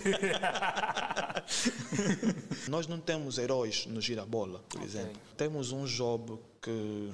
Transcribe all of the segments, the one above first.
Nós não temos heróis no girabola, por Ok. exemplo. Temos um Job que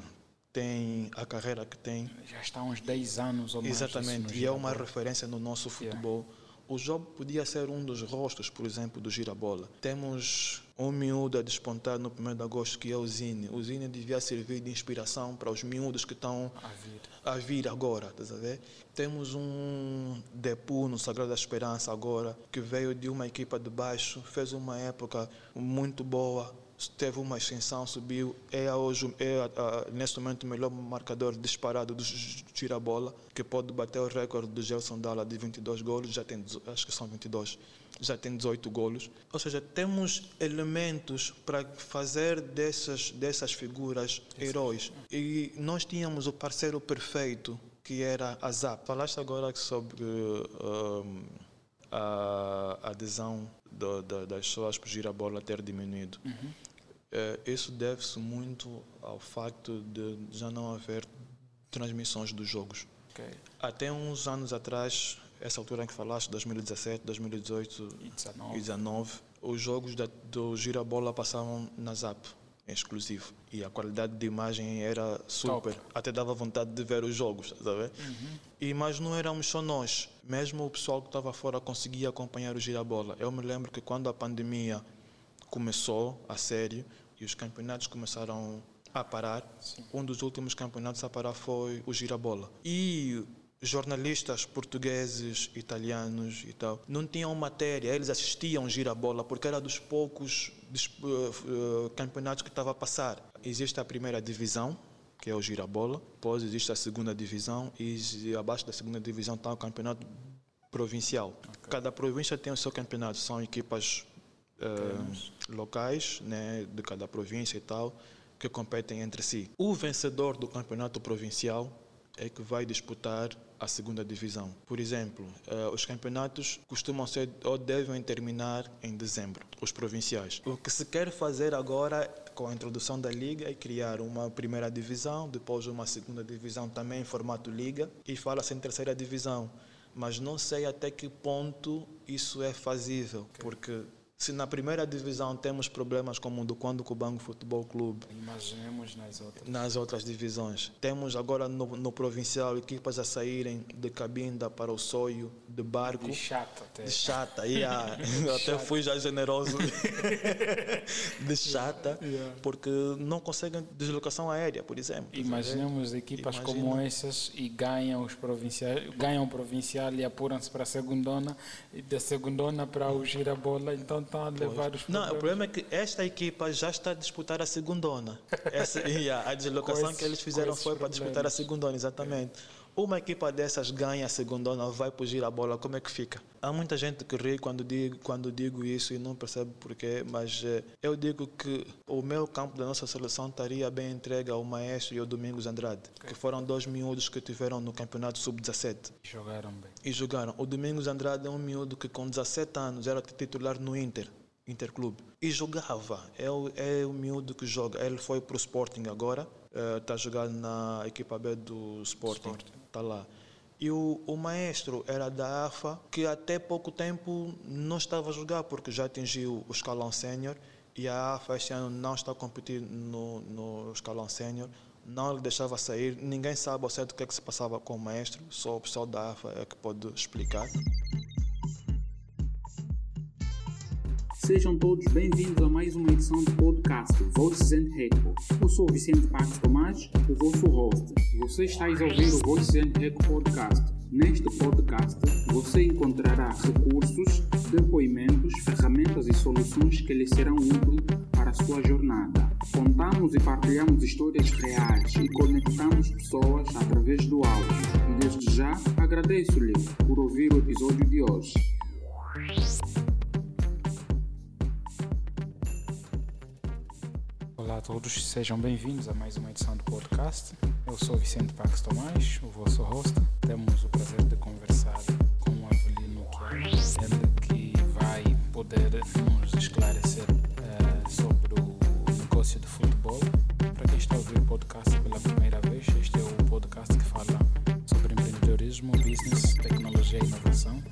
tem a carreira que tem, Já está há uns 10 anos ou mais. exatamente, e é uma referência no nosso futebol. O Job podia ser um dos rostos, por exemplo, do girabola. Temos um miúdo a despontar no 1 de agosto, que é o Zine. O Zine devia servir de inspiração para os miúdos que estão A vir. a vir agora, estás a ver? Temos um Depu no Sagrada Esperança agora, que veio de uma equipa de baixo, fez uma época muito boa, teve uma ascensão, subiu, é hoje, é a- a- neste momento o melhor marcador disparado do Girabola, que pode bater o recorde do Gelson Dalla de 22 golos, já tem, acho que são 22, já tem 18 golos. Ou seja, temos elementos para fazer dessas, dessas figuras heróis. E nós tínhamos o parceiro perfeito, que era a ZAP. Falaste agora sobre hum, a adesão do- da- das pessoas para o girabola ter diminuído. Eh, isso deve-se muito ao facto de já não haver transmissões dos jogos. Ok. Até uns anos atrás, essa altura em que falaste, 2017, 2018 E 19. 19, os jogos da, do Girabola passavam na Zap, em exclusivo. E a qualidade de imagem era super. Top. Até dava vontade de ver os jogos, estás a ver? E, mas não éramos só nós. Mesmo o pessoal que estava fora conseguia acompanhar o Girabola. Eu me lembro que quando a pandemia começou a sério e os campeonatos começaram a parar, um dos últimos campeonatos a parar foi o Girabola. E jornalistas portugueses, italianos e tal, não tinham matéria, eles assistiam Girabola porque era dos poucos eh, eh, campeonatos que estava a passar. Existe a primeira divisão, que é o Girabola, depois existe a segunda divisão e abaixo da segunda divisão está o campeonato provincial. Cada província tem o seu campeonato, são equipas locais né, de cada província e tal que competem entre si. O vencedor do campeonato provincial é que vai disputar a segunda divisão. Por exemplo, eh, os campeonatos costumam ser ou devem terminar em dezembro, os provinciais. O que se quer fazer agora com a introdução da liga é criar uma primeira divisão, depois uma segunda divisão também em formato liga e fala-se em terceira divisão. Mas não sei até que ponto isso é fazível, porque se na primeira divisão temos problemas como o do Quando Cubango Futebol Clube, Imaginemos nas outras. nas outras divisões. Temos agora no, no provincial equipas a saírem de Cabinda para o Soio, de barco, De chato até. de chata. Yeah. Até fui já generoso de chata, Yeah. porque não conseguem deslocação aérea, por exemplo. Imaginemos equipas Imagina. como essas e ganham os provinciais, ganham o provincial e apuram-se para a segundona e da segundona para o girabola, então estão a levar os Não, o problemas. problema é que esta equipa já está a disputar a segundona. Essa, yeah, a deslocação que eles fizeram foi para disputar a problemas. segundona, exatamente. Uma equipa dessas ganha a segundona, vai fugir a bola, como é que fica? Há muita gente que ri quando digo, quando digo isso e não percebe porquê, mas eh, eu digo que o meu campo da nossa seleção estaria bem entregue ao Maestro e ao Domingos Andrade, que foram dois miúdos que tiveram no campeonato sub-17 Jogaram bem. e jogaram. O Domingos Andrade é um miúdo que com 17 anos era titular no Inter, Interclube, e jogava. É o, é o miúdo que joga. Ele foi para o Sporting agora, está jogando na equipa B do Sporting, está lá. E o, o maestro era da AFA, que até pouco tempo não estava a jogar, porque já atingiu o escalão sénior, e a AFA este ano não está a competir no, no escalão sénior, não lhe deixava sair, ninguém sabe ao certo o que é que se passava com o maestro, só o pessoal da AFA é que pode explicar. Sejam todos bem-vindos a mais uma edição do podcast Voices and Echo. Eu sou Vicente Pax Tomás, o vosso host. Você está a ouvir o Voices and Echo Podcast. Neste podcast, você encontrará recursos, depoimentos, ferramentas e soluções que lhe serão úteis para a sua jornada. Contamos e partilhamos histórias reais e conectamos pessoas através do áudio. E desde já agradeço-lhe por ouvir o episódio de hoje. Olá a todos, sejam bem-vindos a mais uma edição do podcast. Eu sou Vicente Pax Tomás, o vosso host. Temos o prazer de conversar com o Avelino é ele que vai poder nos esclarecer eh, sobre o negócio de futebol. Para quem está a ouvir o podcast pela primeira vez, este é o podcast que fala sobre empreendedorismo, business, tecnologia e inovação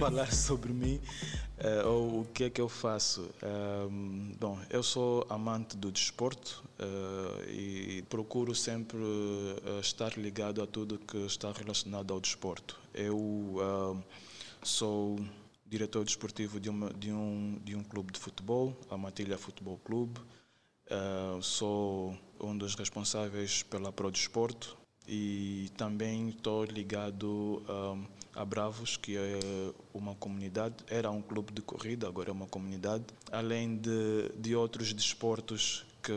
falar sobre mim uh, ou o que é que eu faço. bom, eu sou amante do desporto e procuro sempre estar ligado a tudo que está relacionado ao desporto. Eu sou diretor desportivo de, uma, de, um, de um clube de futebol, a Matilha Futebol Clube. Uh, sou um dos responsáveis pela Pro Desporto e também estou ligado um, a Bravos, que é uma comunidade, era um clube de corrida, agora é uma comunidade, além de, de outros desportos que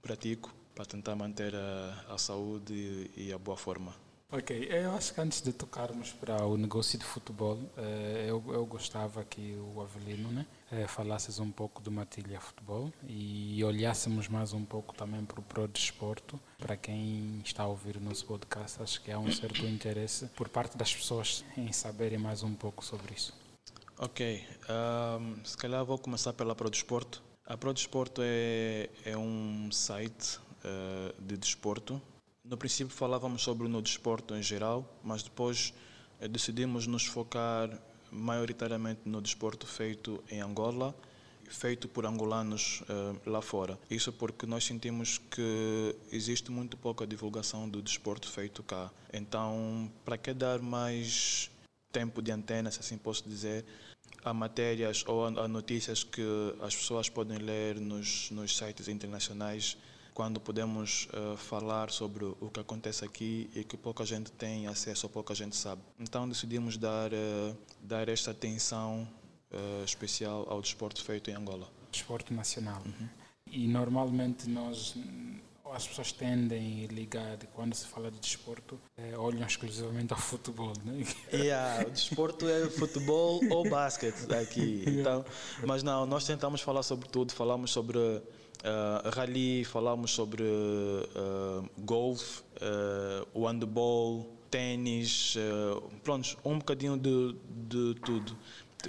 pratico para tentar manter a, a saúde e a boa forma. Ok, eu acho que antes de tocarmos para o negócio de futebol, eh, eu, eu gostava que o Avelino né, eh, falasses um pouco do Matilha Futebol e olhássemos mais um pouco também para o Pro Desporto. Para quem está a ouvir o nosso podcast, acho que há um certo interesse por parte das pessoas em saberem mais um pouco sobre isso. Ok, um, se calhar vou começar pela Pro Desporto. A Pro Desporto é, é um site uh, de desporto no princípio falávamos sobre no desporto em geral, mas depois eh, decidimos nos focar maioritariamente no desporto feito em Angola, feito por angolanos eh, lá fora. Isso porque nós sentimos que existe muito pouca divulgação do desporto feito cá. Então, para que dar mais tempo de antena, se assim posso dizer, a matérias ou a, notícias que as pessoas podem ler nos, nos sites internacionais quando podemos uh, falar sobre o que acontece aqui e que pouca gente tem acesso ou pouca gente sabe. Então decidimos dar, uh, dar esta atenção uh, especial ao desporto feito em Angola. Desporto nacional. Uhum. E normalmente nós as pessoas tendem a ligar quando se fala de desporto é, olham exclusivamente ao futebol né? yeah, o desporto é futebol ou basquete aqui então mas não nós tentamos falar sobre tudo falamos sobre uh, rally, falámos sobre uh, golfe, uh, handball, ténis, uh, pronto, um bocadinho de, de tudo.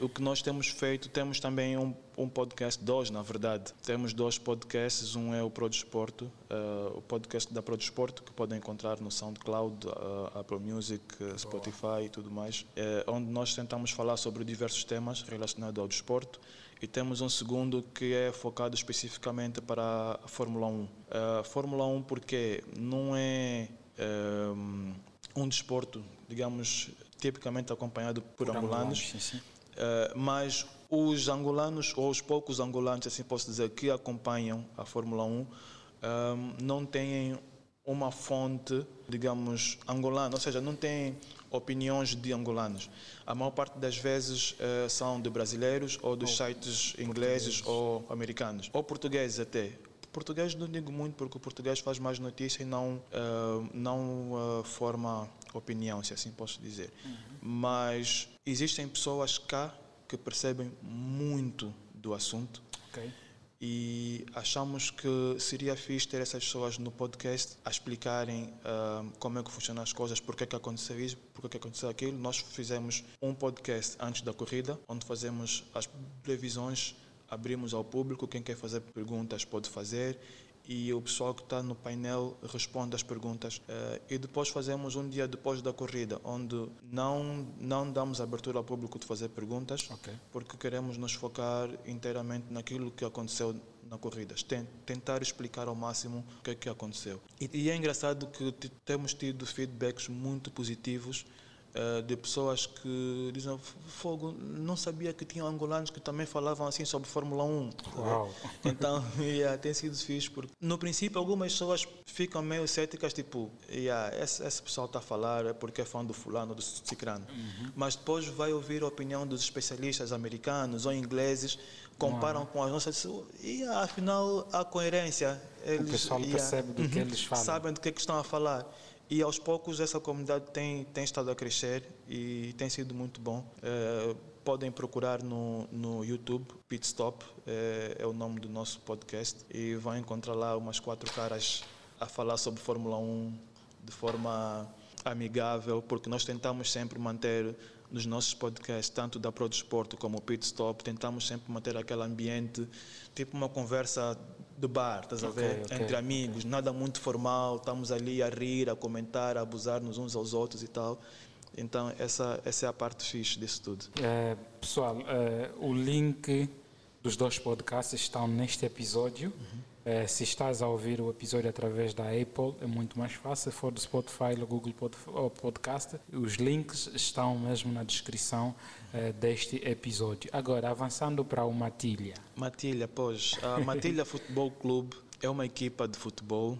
O que nós temos feito, temos também um, um podcast, dois na verdade. Temos dois podcasts, um é o Pro Desporto, uh, o podcast da Pro Desporto, que podem encontrar no SoundCloud, uh, Apple Music, uh, Spotify e tudo mais, onde nós tentamos falar sobre diversos temas relacionados ao desporto e temos um segundo que é focado especificamente para a Fórmula 1. A uh, Fórmula 1 porque não é um, eh, um desporto, digamos, tipicamente acompanhado por, por angolanos, sim, sim. Uh, mas os angolanos, ou os poucos angolanos, assim posso dizer, que acompanham a Fórmula 1, um, não têm uma fonte, digamos, angolana, ou seja, não têm opiniões de angolanos. A maior parte das vezes uh, são de brasileiros ou dos ou sites ingleses ou americanos, ou portugueses até. Português não digo muito porque o português faz mais notícia e não, uh, não uh, forma opinião, se assim posso dizer. Uhum. Mas existem pessoas cá que percebem muito do assunto. Okay e achamos que seria fixe ter essas pessoas no podcast a explicarem uh, como é que funcionam as coisas, porque é que aconteceu isso, porque é que aconteceu aquilo. Nós fizemos um podcast antes da corrida, onde fazemos as previsões, abrimos ao público, quem quer fazer perguntas pode fazer e o pessoal que está no painel responde as perguntas. Uh, e depois fazemos um dia depois da corrida, onde não, não damos abertura ao público de fazer perguntas, okay. porque queremos nos focar inteiramente naquilo que aconteceu na corrida, tentar explicar ao máximo o que é que aconteceu. E, é engraçado que temos tido feedbacks muito positivos de pessoas que dizem fogo não sabia que tinham angolanos que também falavam assim sobre Fórmula 1 Uau. então yeah, tem sido fixe porque no princípio algumas pessoas ficam meio céticas tipo yeah, esse, esse pessoal está a falar é porque é fã do fulano do cicrano uhum. mas depois vai ouvir a opinião dos especialistas americanos ou ingleses comparam Uau. com as nossas e afinal há coerência eles, o pessoal percebe do que uhum. eles falam sabem do que, é que estão a falar e aos poucos essa comunidade tem, tem estado a crescer e tem sido muito bom. É, podem procurar no, no YouTube, Pitstop, é, é o nome do nosso podcast, e vão encontrar lá umas quatro caras a falar sobre Fórmula 1 de forma amigável, porque nós tentamos sempre manter nos nossos podcasts, tanto da Pro Desporto como o Pit Stop, tentamos sempre manter aquele ambiente, tipo uma conversa de bar, estás a ver? Okay, Entre okay, amigos, okay. nada muito formal, estamos ali a rir, a comentar, a abusar-nos uns aos outros e tal. Então, essa, essa é a parte fixe disso tudo. É, pessoal, é, o link dos dois podcasts estão neste episódio. É, se estás a ouvir o episódio através da Apple, é muito mais fácil. Se for do Spotify ou Google Pod- ou Podcast, os links estão mesmo na descrição deste episódio. Agora, avançando para o Matilha. Matilha, pois, a Matilha Futebol Clube é uma equipa de futebol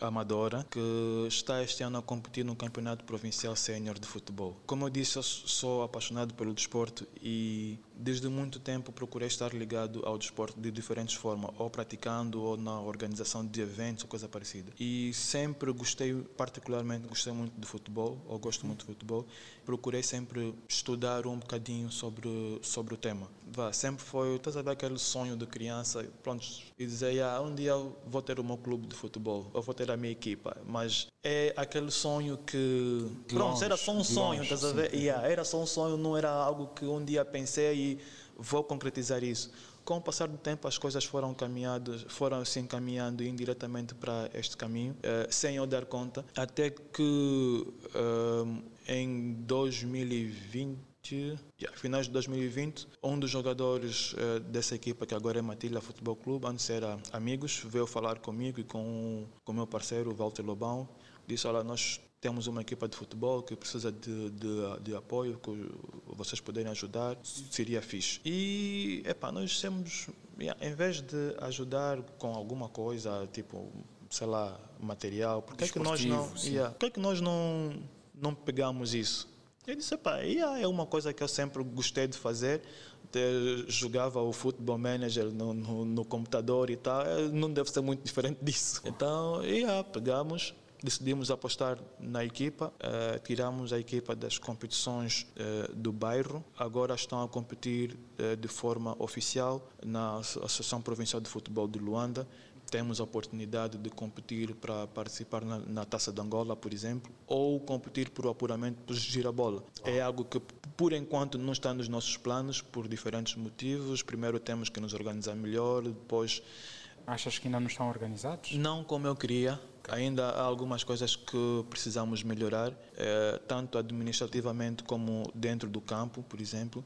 amadora que está este ano a competir no Campeonato Provincial Sénior de Futebol. Como eu disse, eu sou apaixonado pelo desporto e desde muito tempo procurei estar ligado ao desporto de diferentes formas, ou praticando ou na organização de eventos ou coisa parecida. E sempre gostei, particularmente gostei muito de futebol, ou gosto muito de futebol. Procurei sempre estudar um bocadinho sobre sobre o tema. Vá, sempre foi, estás a ver aquele sonho de criança, pronto, e dizer, ah, um dia eu vou ter o meu clube de futebol, eu vou ter a minha equipa, mas é aquele sonho que, pronto, era só um sonho, longe, estás a sim. ver? Yeah, era só um sonho, não era algo que um dia pensei e vou concretizar isso. Com o passar do tempo, as coisas foram caminhadas, foram se encaminhando indiretamente para este caminho, eh, sem eu dar conta, até que eh, em 2020, yeah, finais de 2020, um dos jogadores eh, dessa equipa, que agora é Matilha Futebol Clube, antes era Amigos, veio falar comigo e com o meu parceiro, Walter Lobão, disse, olha, nós temos uma equipa de futebol que precisa de, de, de apoio, que vocês puderem ajudar, seria fixe. E, epá, nós temos, em vez de ajudar com alguma coisa, tipo, sei lá, material, por que é que nós não, yeah, por que é que nós não, não pegamos isso? Eu disse, epá, yeah, é uma coisa que eu sempre gostei de fazer, Até jogava o Football Manager no, no, no computador e tal, não deve ser muito diferente disso. Então, yeah, pegamos, decidimos apostar na equipa, eh, tiramos a equipa das competições eh, do bairro, agora estão a competir eh, de forma oficial na Asso- Associação Provincial de Futebol de Luanda. Temos a oportunidade de competir para participar na, na Taça de Angola, por exemplo, ou competir por apuramento por girabola. É algo que, por enquanto, não está nos nossos planos por diferentes motivos. Primeiro temos que nos organizar melhor, depois Achas que ainda não estão organizados? não como eu queria. Ainda há algumas coisas que precisamos melhorar, eh, tanto administrativamente como dentro do campo, por exemplo.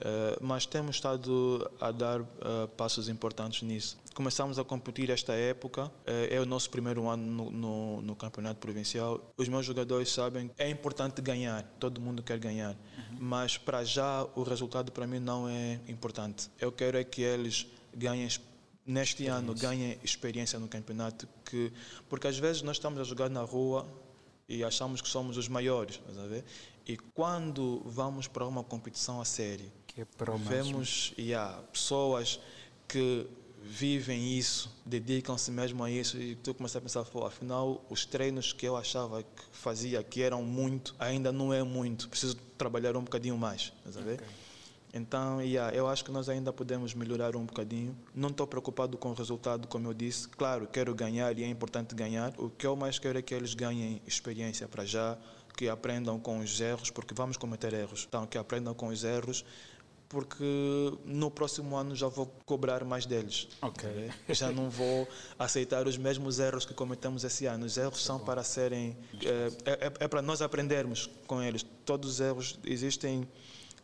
Eh, mas temos estado a dar eh, passos importantes nisso. Começamos a competir esta época, é o nosso primeiro ano no, no, no campeonato provincial. Os meus jogadores sabem é importante ganhar, todo mundo quer ganhar, mas para já o resultado para mim não é importante. Eu quero é que eles ganhem neste ano ganhem experiência no campeonato que porque às vezes nós estamos a jogar na rua e achamos que somos os maiores e quando vamos para uma competição a sério Que é vemos yeah, pessoas que vivem isso dedicam-se mesmo a isso e tu começas a pensar pô, afinal os treinos que eu achava que fazia que eram muito ainda não é muito preciso trabalhar um bocadinho mais estás a ver? Ok. Então, yeah, eu acho que nós ainda podemos melhorar um bocadinho. Não estou preocupado com o resultado, como eu disse. Claro, quero ganhar e é importante ganhar. O que eu mais quero é que eles ganhem experiência para já, que aprendam com os erros, porque vamos cometer erros. Então, que aprendam com os erros, porque no próximo ano já vou cobrar mais deles. Ok. tá? Já não vou aceitar os mesmos erros que cometemos esse ano. Os erros são para serem. É, é, é para nós aprendermos com eles. Todos os erros existem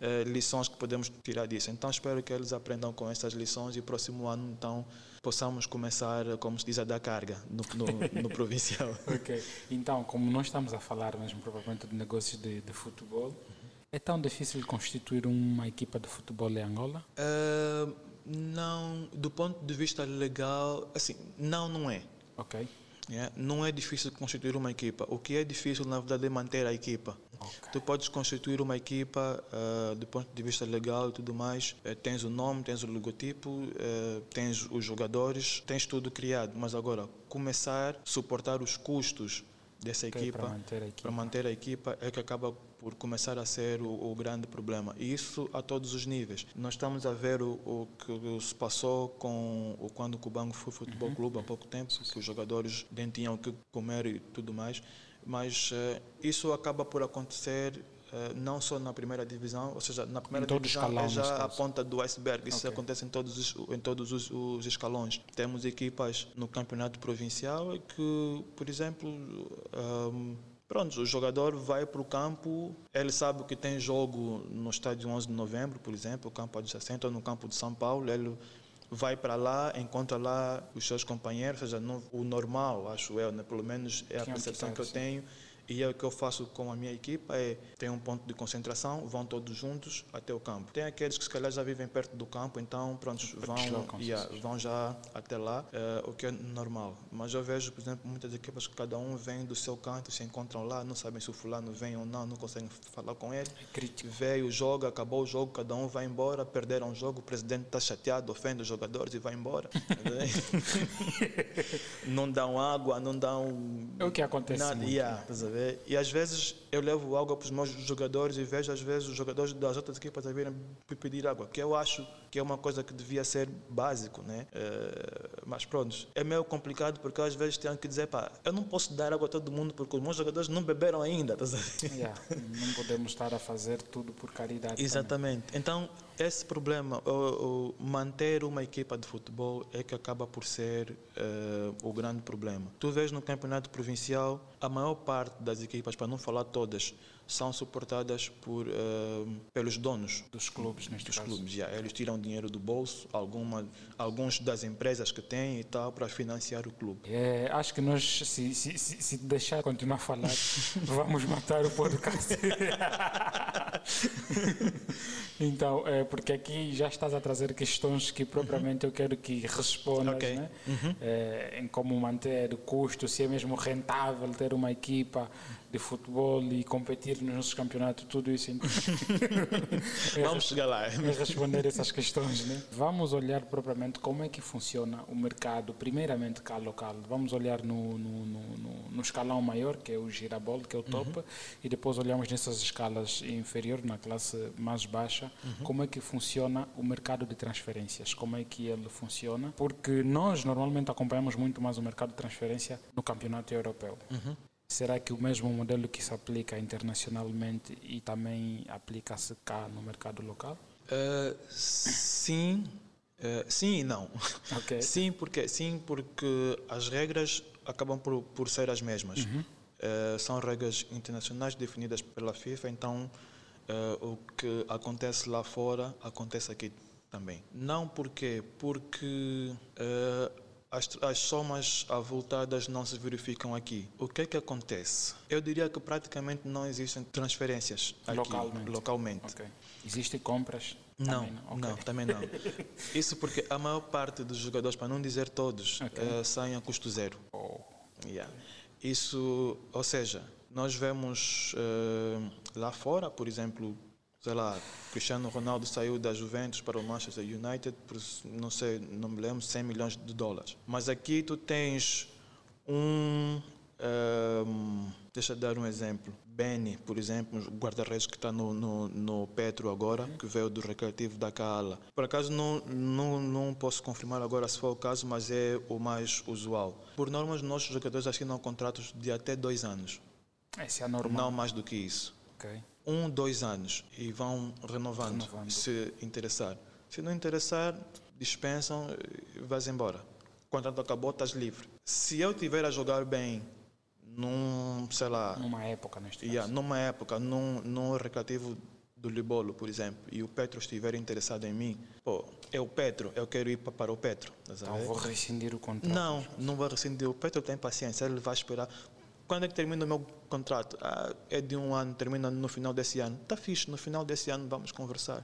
eh, lições que podemos tirar disso. Então espero que eles aprendam com essas lições e próximo ano então possamos começar, como se diz, a dar carga no, no, no provincial. Ok. Então, como nós estamos a falar mesmo provavelmente de negócios de, de futebol, é tão difícil constituir uma equipa de futebol em Angola? Eh, não, do ponto de vista legal, assim, não, não é. Ok. Yeah, Não é difícil constituir uma equipa. O que é difícil, na verdade, é manter a equipa. Ok. Tu podes constituir uma equipa ah, do ponto de vista legal e tudo mais. Eh, tens o nome, tens o logotipo, eh, tens os jogadores, tens tudo criado. Mas agora, começar a suportar os custos dessa Ok, equipa, para manter a equipa. para manter a equipa, é que acaba por começar a ser o, o, grande problema. E isso a todos os níveis. Nós estamos a ver o, o que se passou com o, quando o Cubango foi futebol uhum. clube há pouco tempo, que os jogadores nem tinham o que comer e tudo mais. Mas uh, isso acaba por acontecer Uh, não só na primeira divisão, ou seja, na primeira divisão escalão, é já a ponta do iceberg. Isso okay. acontece em todos, os, em todos os, os, escalões. Temos equipas no campeonato provincial que, por exemplo, um, Pronto, o jogador vai para o campo, ele sabe que tem jogo no estádio 11 de novembro, por exemplo, o campo adjacente, ou no campo de São Paulo, ele vai para lá, encontra lá os seus companheiros, ou seja, no, o normal, acho eu, né? pelo menos é a percepção que eu tenho, e é o que eu faço com a minha equipa é tem um ponto de concentração, vão todos juntos até o campo. Tem aqueles que se calhar já vivem perto do campo, então pronto, vão, yeah, vão já até lá, uh, o que é normal. Mas eu vejo, por exemplo, muitas equipas que cada um vem do seu canto, se encontram lá, não sabem se o fulano vem ou não, não conseguem falar com ele. É Veio, joga, acabou o jogo, cada um vai embora, perderam o jogo, o presidente está chateado, ofende os jogadores e vai embora. não dão água, não dão. É o que acontece. Nada. Muito. Yeah, e às vezes eu levo água para os meus jogadores e vejo às vezes os jogadores das outras equipas a virem pedir água, que eu acho que é uma coisa que devia ser básico, né? Uh, mas pronto, é meio complicado porque às vezes tenho que dizer, pá, eu não posso dar água a todo mundo porque os meus jogadores não beberam ainda, tá yeah, não podemos estar a fazer tudo por caridade. Exatamente. Também. Então, esse problema, o, o, manter uma equipa de futebol é que acaba por ser uh, o grande problema. Tu vês no campeonato provincial, a maior parte das equipas, para não falar todas, são suportadas por, uh, pelos donos dos clubes, neste dos caso. clubes. Yeah. Eles tiram dinheiro do bolso, alguma, alguns das empresas que têm e tal, para financiar o clube. É, acho que nós, se, se, se deixar continuar a falar, vamos matar o podcast. então, é, porque aqui já estás a trazer questões que propriamente eu quero que respondas, okay. né? Uhum. É, em como manter custo, se é mesmo rentável ter uma equipa de futebol e competir nos nossos campeonatos, tudo isso. Então. Vamos chegar lá. É responder essas questões, né? Vamos olhar propriamente como é que funciona o mercado, primeiramente cá local. Vamos olhar no, no, no, no escalão maior, que é o girabol, que é o top, uhum. e depois olhamos nessas escalas inferiores, na classe mais baixa, uhum. como é que funciona o mercado de transferências, como é que ele funciona, porque nós normalmente acompanhamos muito mais o mercado de transferência no campeonato europeu. Uhum. Será que o mesmo modelo que se aplica internacionalmente e também aplica-se cá no mercado local? Uh, sim, uh, sim e não. Okay. Sim, porque sim porque as regras acabam por, por ser as mesmas. Uhum. Uh, são regras internacionais definidas pela FIFA, então o que acontece lá fora acontece aqui também. Não porque porque as, as somas avultadas não se verificam aqui. O que é que acontece? Eu diria que praticamente não existem transferências aqui, localmente. localmente. Okay. Existem compras? Não, também não. Okay. não, também não. Isso porque a maior parte dos jogadores, para não dizer todos, okay. uh, saem a custo zero. Oh. Yeah. Isso, ou seja, nós vemos uh, lá fora, por exemplo, sei lá, Cristiano Ronaldo saiu da Juventus para o Manchester United por, não sei, não me lembro, 100 milhões de dólares. Mas aqui tu tens um, um deixa eu dar um exemplo. Benny, por exemplo, o guarda-redes que está no, no, no, Petro agora, que veio do Recreativo da Cala. Por acaso não, não, não posso confirmar agora se foi o caso, mas é o mais usual. Por norma, os nossos jogadores assinam contratos de até dois anos. Esse é normal. Não mais do que isso. Okay um, dois anos e vão renovando, renovando. se interessar. Se não interessar, dispensam e vais embora. O contrato acabou, estás livre. Se eu tiver a jogar bem num, sei lá... Numa época, neste yeah, caso. Numa época, num, num recreativo do Libolo, por exemplo, e o Petro estiver interessado em mim, pô, é o Petro, eu quero ir para o Petro. Então vou rescindir o contrato. Não, não vou rescindir. O Petro tem paciência, ele vai esperar. Quando é que termina o meu contrato? Ah, é de um ano, termina no final desse ano. Está fixe, no final desse ano vamos conversar.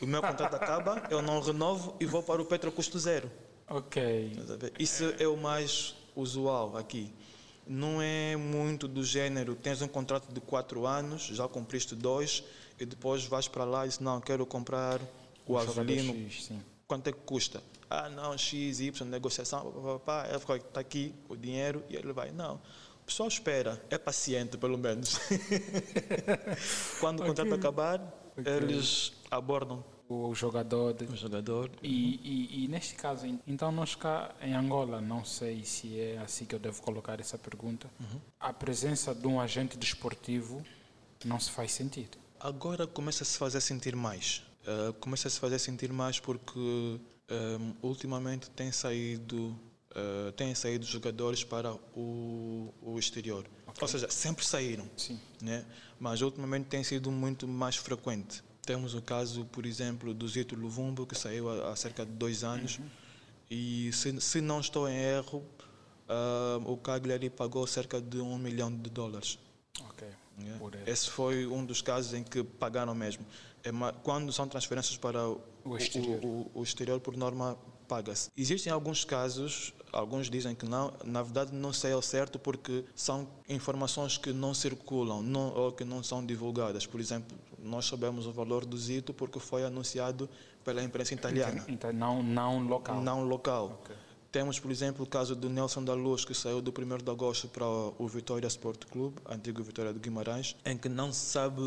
O meu contrato acaba, eu não renovo e vou para o Petro custo zero. Ok. Isso é o mais usual aqui. Não é muito do gênero, tens um contrato de quatro anos, já cumpriste dois, e depois vais para lá e diz, não, quero comprar o, o Avelino. X, Quanto é que custa? Ah, não, X, Y, negociação, papá, está aqui o dinheiro e ele vai, não O pessoal espera, é paciente pelo menos. Quando o contrato acabar, Ok. eles abordam O jogador. o jogador. E, e, e neste caso, en- então nós cá em Angola, não sei se é assim que eu devo colocar essa pergunta, a presença de um agente desportivo não se faz sentido. Agora começa a se fazer sentir mais. Uh, começa a se fazer sentir mais porque um, ultimamente tem saído uh, têm saído jogadores para o, o exterior. Ou seja, sempre saíram. Sim. Né? Mas ultimamente tem sido muito mais frequente. Temos o caso, por exemplo, do Zito Luvumbo, que saiu há, há cerca de dois anos. E se, se não estou em erro, ah, o Cagliari pagou cerca de um milhão de dólares. Ok. né? Por ele. Esse foi um dos casos em que pagaram mesmo. É quando são transferências para o, O exterior. o- o- o exterior, por norma, paga-se. Existem alguns casos, alguns dizem que não, na verdade não sei ao certo porque são informações que não circulam não, ou que não são divulgadas. Por exemplo, nós sabemos o valor do Zito porque foi anunciado pela imprensa italiana, Então, não, não local. não local. Ok. Temos, por exemplo, o caso do Nelson da Luz, que saiu do 1 de agosto para o Vitória Sport Clube, antigo Vitória de Guimarães, em que não se sabe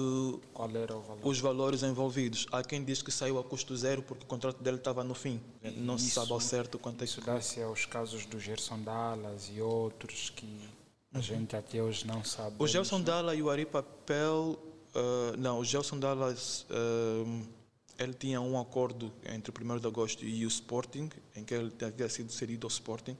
Qual era o valor? os valores envolvidos. Há quem diz que saiu a custo zero porque o contrato dele estava no fim. Não se Isso- sabe ao certo quanto é Isso que... dá-se aos casos do Gerson Dallas e outros que a gente até hoje não sabe. Uhum. O Gelson Dalla e o Ari Papel... ah, não, o Gelson Dallas... ah, ele tinha um acordo entre o 1 de agosto e o Sporting, em que ele havia sido cedido ao Sporting,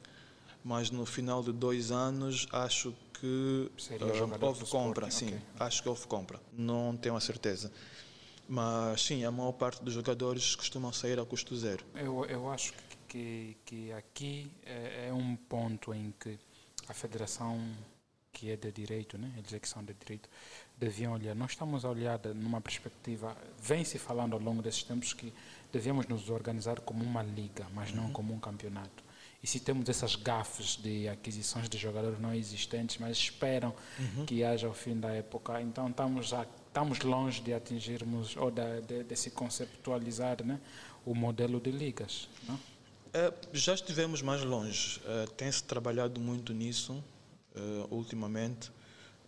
mas no final de dois anos acho que jogador houve compra, sim, ok. acho que houve compra, não tenho a certeza. Mas sim, a maior parte dos jogadores costumam sair a custo zero. Eu, eu acho que, que aqui é, é um ponto em que a federação que é de direito, né, eles é que são de direito, deviam olhar. Nós estamos a olhar de- numa perspectiva, vem-se falando ao longo desses tempos que devíamos nos organizar como uma liga, mas não como um campeonato. E se temos essas gafes de aquisições de jogadores não existentes, mas esperam que haja o fim da época, então estamos, a, estamos longe de atingirmos ou da- de, de se conceptualizar né, o modelo de ligas. Não? Eh, já estivemos mais longe. Eh, Tem-se trabalhado muito nisso eh, ultimamente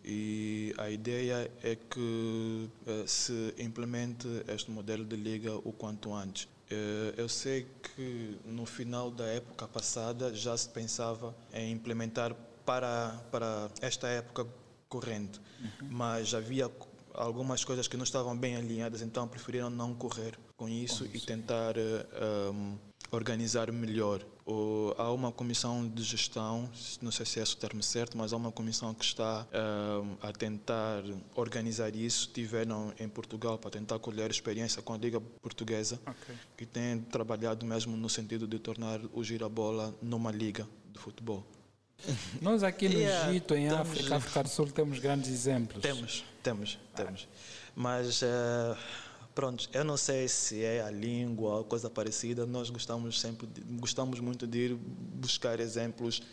e a ideia é que eh, se implemente este modelo de liga o quanto antes. Eh, eu sei que no final da época passada já se pensava em implementar para, para esta época corrente, mas havia algumas coisas que não estavam bem alinhadas, então preferiram não correr com isso, e tentar eh, um, organizar melhor. Há uma comissão de gestão, não sei se é esse o termo certo, mas há uma comissão que está um, a tentar organizar isso. Tiveram em Portugal para tentar colher experiência com a Liga Portuguesa, Ok. que tem trabalhado mesmo no sentido de tornar o girabola numa liga de futebol. Nós aqui no Yeah, Egito, em estamos- África, África do Sul, temos grandes exemplos. Temos, temos, temos. Mas, eh, pronto, eu não sei se é a língua ou coisa parecida. Nós gostamos sempre, de, gostamos muito de ir buscar exemplos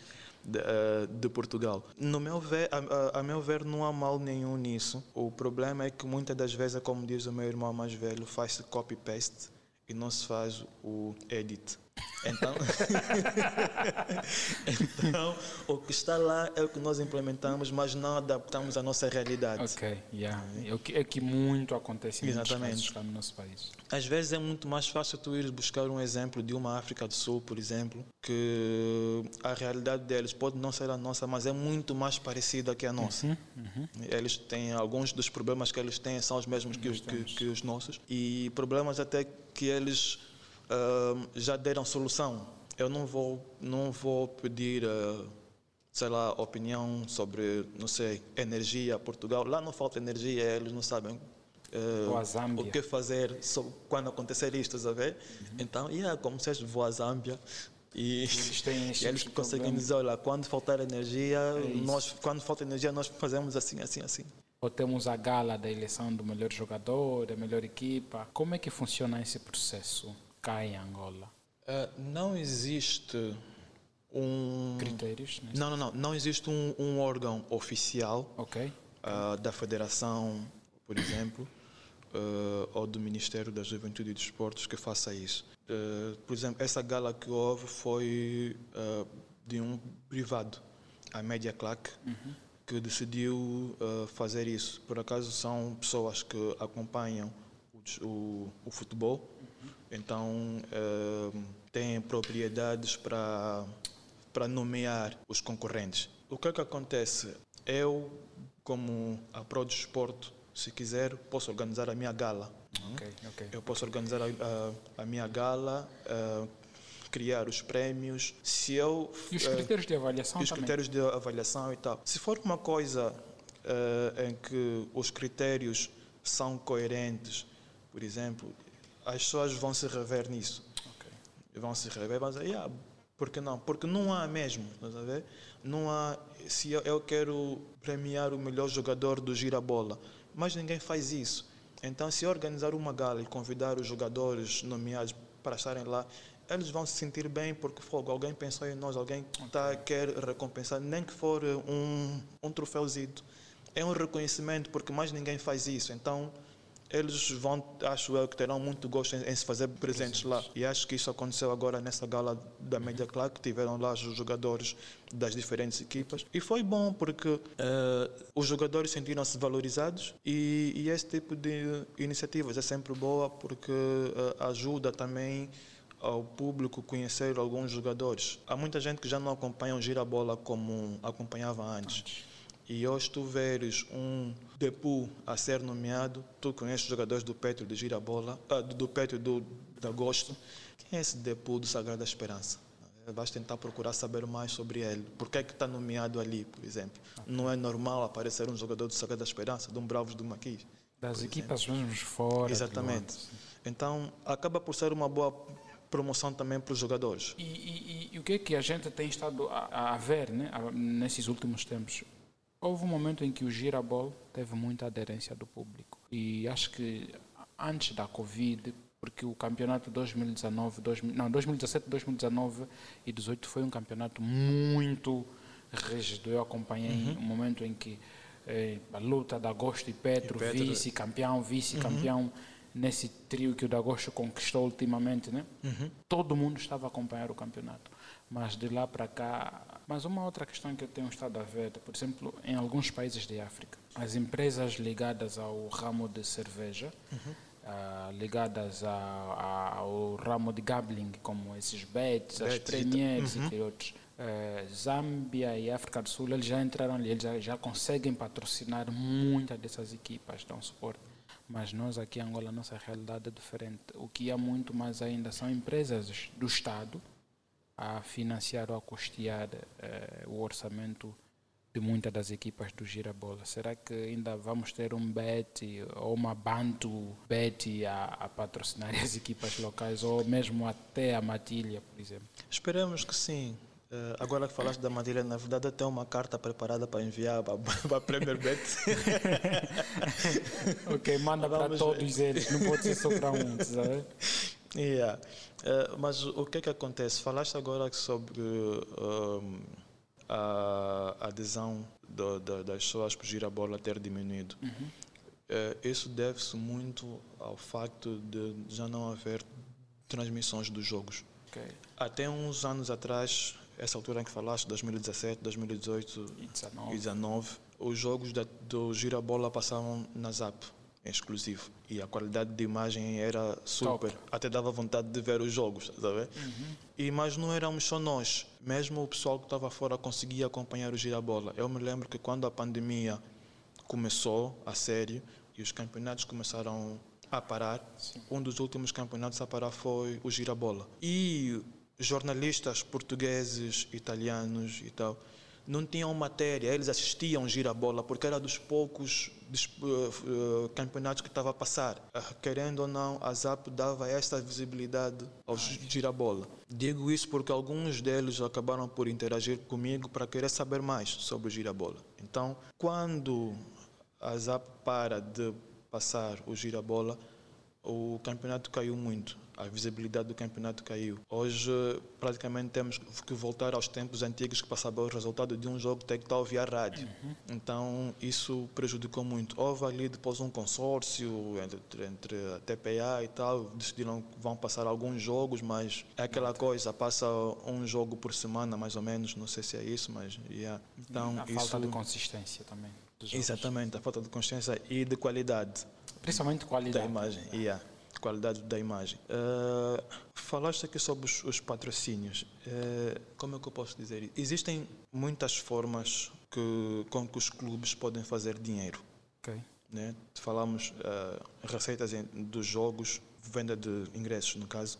de, eh, de Portugal. No meu ver, a, a- a meu ver, não há mal nenhum nisso. O problema é que muitas das vezes, como diz o meu irmão mais velho, faz-se copy-paste e não se faz o edit. Então, então, o que está lá é o que nós implementamos, mas não adaptamos à nossa realidade. Ok, yeah. é, o que, é que muito acontece Exatamente. no nosso país. Às vezes é muito mais fácil tu ir buscar um exemplo de uma África do Sul, por exemplo, que a realidade deles pode não ser a nossa, mas é muito mais parecida que a nossa. Eles têm alguns dos problemas que eles têm são os mesmos que os, que, que os nossos e problemas até que eles ah, já deram solução. Eu não vou não vou pedir ah, sei lá, opinião sobre, não sei, energia, Portugal. Lá não falta energia, eles não sabem a Zâmbia. o que fazer so- quando acontecer isto, a ver? Então, yeah, como vocês vou à Zâmbia e, Eles têm esse e eles tipo conseguem problema. dizer, olha, quando faltar energia, isso. nós, quando falta energia, nós fazemos assim, assim, assim. Ou temos a gala da eleição do melhor jogador, da melhor equipa. Como é que funciona esse processo cá em Angola? Eh, não existe um... Critérios, né? Não, não, não. Não existe um, um órgão oficial Ok? ah, da Federação, por exemplo, ah, ou do Ministério da Juventude e dos Esportes que faça isso. Ah, por exemplo, essa gala que houve foi ah, de um privado, a Media Clack, que decidiu uh, fazer isso. Por acaso são pessoas que acompanham o, o, o futebol, então uh, têm propriedades para, para nomear os concorrentes. O que é que acontece? Eu, como a Pro Desporto, se quiser, posso organizar a minha gala. Okay, okay. Eu posso organizar a, a, a minha gala, uh, criar os prémios. Se eu, e os critérios uh, de avaliação os também. critérios de avaliação e tal. Se for uma coisa uh, em que os critérios são coerentes, por exemplo, as pessoas vão se rever nisso. Okay. Vão se rever, vão dizer, yeah, por que não? Porque não há mesmo, estás a ver? Não há, se eu quero premiar o melhor jogador do gira-bola, mas ninguém faz isso. Então, se organizar uma gala e convidar os jogadores nomeados para estarem lá, eles vão se sentir bem porque fogo, alguém pensou em nós, alguém tá, quer recompensar, nem que for um, um troféuzinho. É um reconhecimento porque mais ninguém faz isso. Então, eles vão, acho eu, que terão muito gosto em, em, se fazer presentes lá. E acho que isso aconteceu agora nessa gala da Media Club, que tiveram lá os jogadores das diferentes equipas. E foi bom porque uh, os jogadores sentiram-se valorizados e, e, esse tipo de iniciativas é sempre boa porque uh, ajuda também ao público conhecer alguns jogadores. Há muita gente que já não acompanha o gira-bola como acompanhava antes. antes. E hoje tu veres um Depu a ser nomeado, tu conheces os jogadores do Petro de Girabola, ah, do Petro do, de Agosto. Quem é esse Depu do Sagrada Esperança? Vais tentar procurar saber mais sobre ele. Por que é que está nomeado ali, por exemplo? Não é normal aparecer um jogador do Sagrada Esperança, de um Bravos do Maquis. Das equipas mesmo fora. Exatamente. Então, acaba por ser uma boa promoção também para os jogadores. E, e, e, o que é que a gente tem estado a, a ver né, nesses últimos tempos? Houve um momento em que o Girabol teve muita aderência do público. E acho que antes da Covid, porque o campeonato 2019, 2000, não, 2017, 2019 e 2018 foi um campeonato muito rígido. Eu acompanhei uhum. um momento em que eh, a luta da Agosto e Petro, Petro vice-campeão, vice-campeão, uhum. Nesse trio que o Dagosto conquistou ultimamente, né? Uhum. Todo mundo estava a acompanhar o campeonato. Mas de lá para cá mas uma outra questão que eu tenho estado a ver, por exemplo, em alguns países de África, as empresas ligadas ao ramo de cerveja, uhum. uh, ligadas a, a, ao ramo de gambling, como esses bets, as premiers uhum. e outros, uh, Zâmbia e África do Sul, eles já entraram ali, eles já, já conseguem patrocinar muitas dessas equipas, dão suporte. Mas nós aqui em Angola, nossa realidade é diferente. O que há muito mais ainda são empresas do Estado, a financiar ou a custear eh, o orçamento de muitas das equipas do Girabola. Será que ainda vamos ter um bet ou uma Bantu bet a, a, patrocinar as equipas locais ou mesmo até a Matilha, por exemplo? Esperamos que sim. Uh, agora que falaste da Matilha, na verdade eu tenho uma carta preparada para enviar para, para a Premier Bet. ok, manda para todos eles, não pode ser só para um, sabe? Yeah. Uh, mas o que é que acontece? Falaste agora sobre um, a adesão do, do, das pessoas por a bola ter diminuído. Uhum. Uh, isso deve-se muito ao facto de já não haver transmissões dos jogos. Okay. Até uns anos atrás, essa altura em que falaste, 2017, 2018 e 2019, os jogos da, do Girabola passavam na Zap exclusivo. E a qualidade de imagem era super. Top. Até dava vontade de ver os jogos, sabe? Uhum. E, mas não éramos só nós. Mesmo o pessoal que estava fora conseguia acompanhar o girabola. Eu me lembro que quando a pandemia começou a sério e os campeonatos começaram a parar, Sim. um dos últimos campeonatos a parar foi o girabola. E jornalistas portugueses, italianos e tal não tinham matéria, eles assistiam gira-bola porque era dos poucos uh, campeonatos que estava a passar. Uh, querendo ou não, a ZAP dava esta visibilidade aos gira-bola. Digo isso porque alguns deles acabaram por interagir comigo para querer saber mais sobre o gira-bola. Então, quando a ZAP para de passar o gira-bola, o campeonato caiu muito a visibilidade do campeonato caiu. Hoje, praticamente, temos que voltar aos tempos antigos que passava o resultado de um jogo ter que estar via rádio. Uhum. Então, isso prejudicou muito. Houve ali depois um consórcio entre, entre a TPA e tal, decidiram que vão passar alguns jogos, mas é aquela coisa, passa um jogo por semana, mais ou menos, não sei se é isso, mas yeah. então, a isso... falta de consistência também. Exatamente, a falta de consistência e de qualidade. Principalmente qualidade. Da imagem, yeah qualidade da imagem. Uh, falaste aqui sobre os, os patrocínios. Uh, como é que eu posso dizer? Existem muitas formas que, com que os clubes podem fazer dinheiro. Okay. Né? Falamos uh, receitas dos jogos, venda de ingressos, no caso,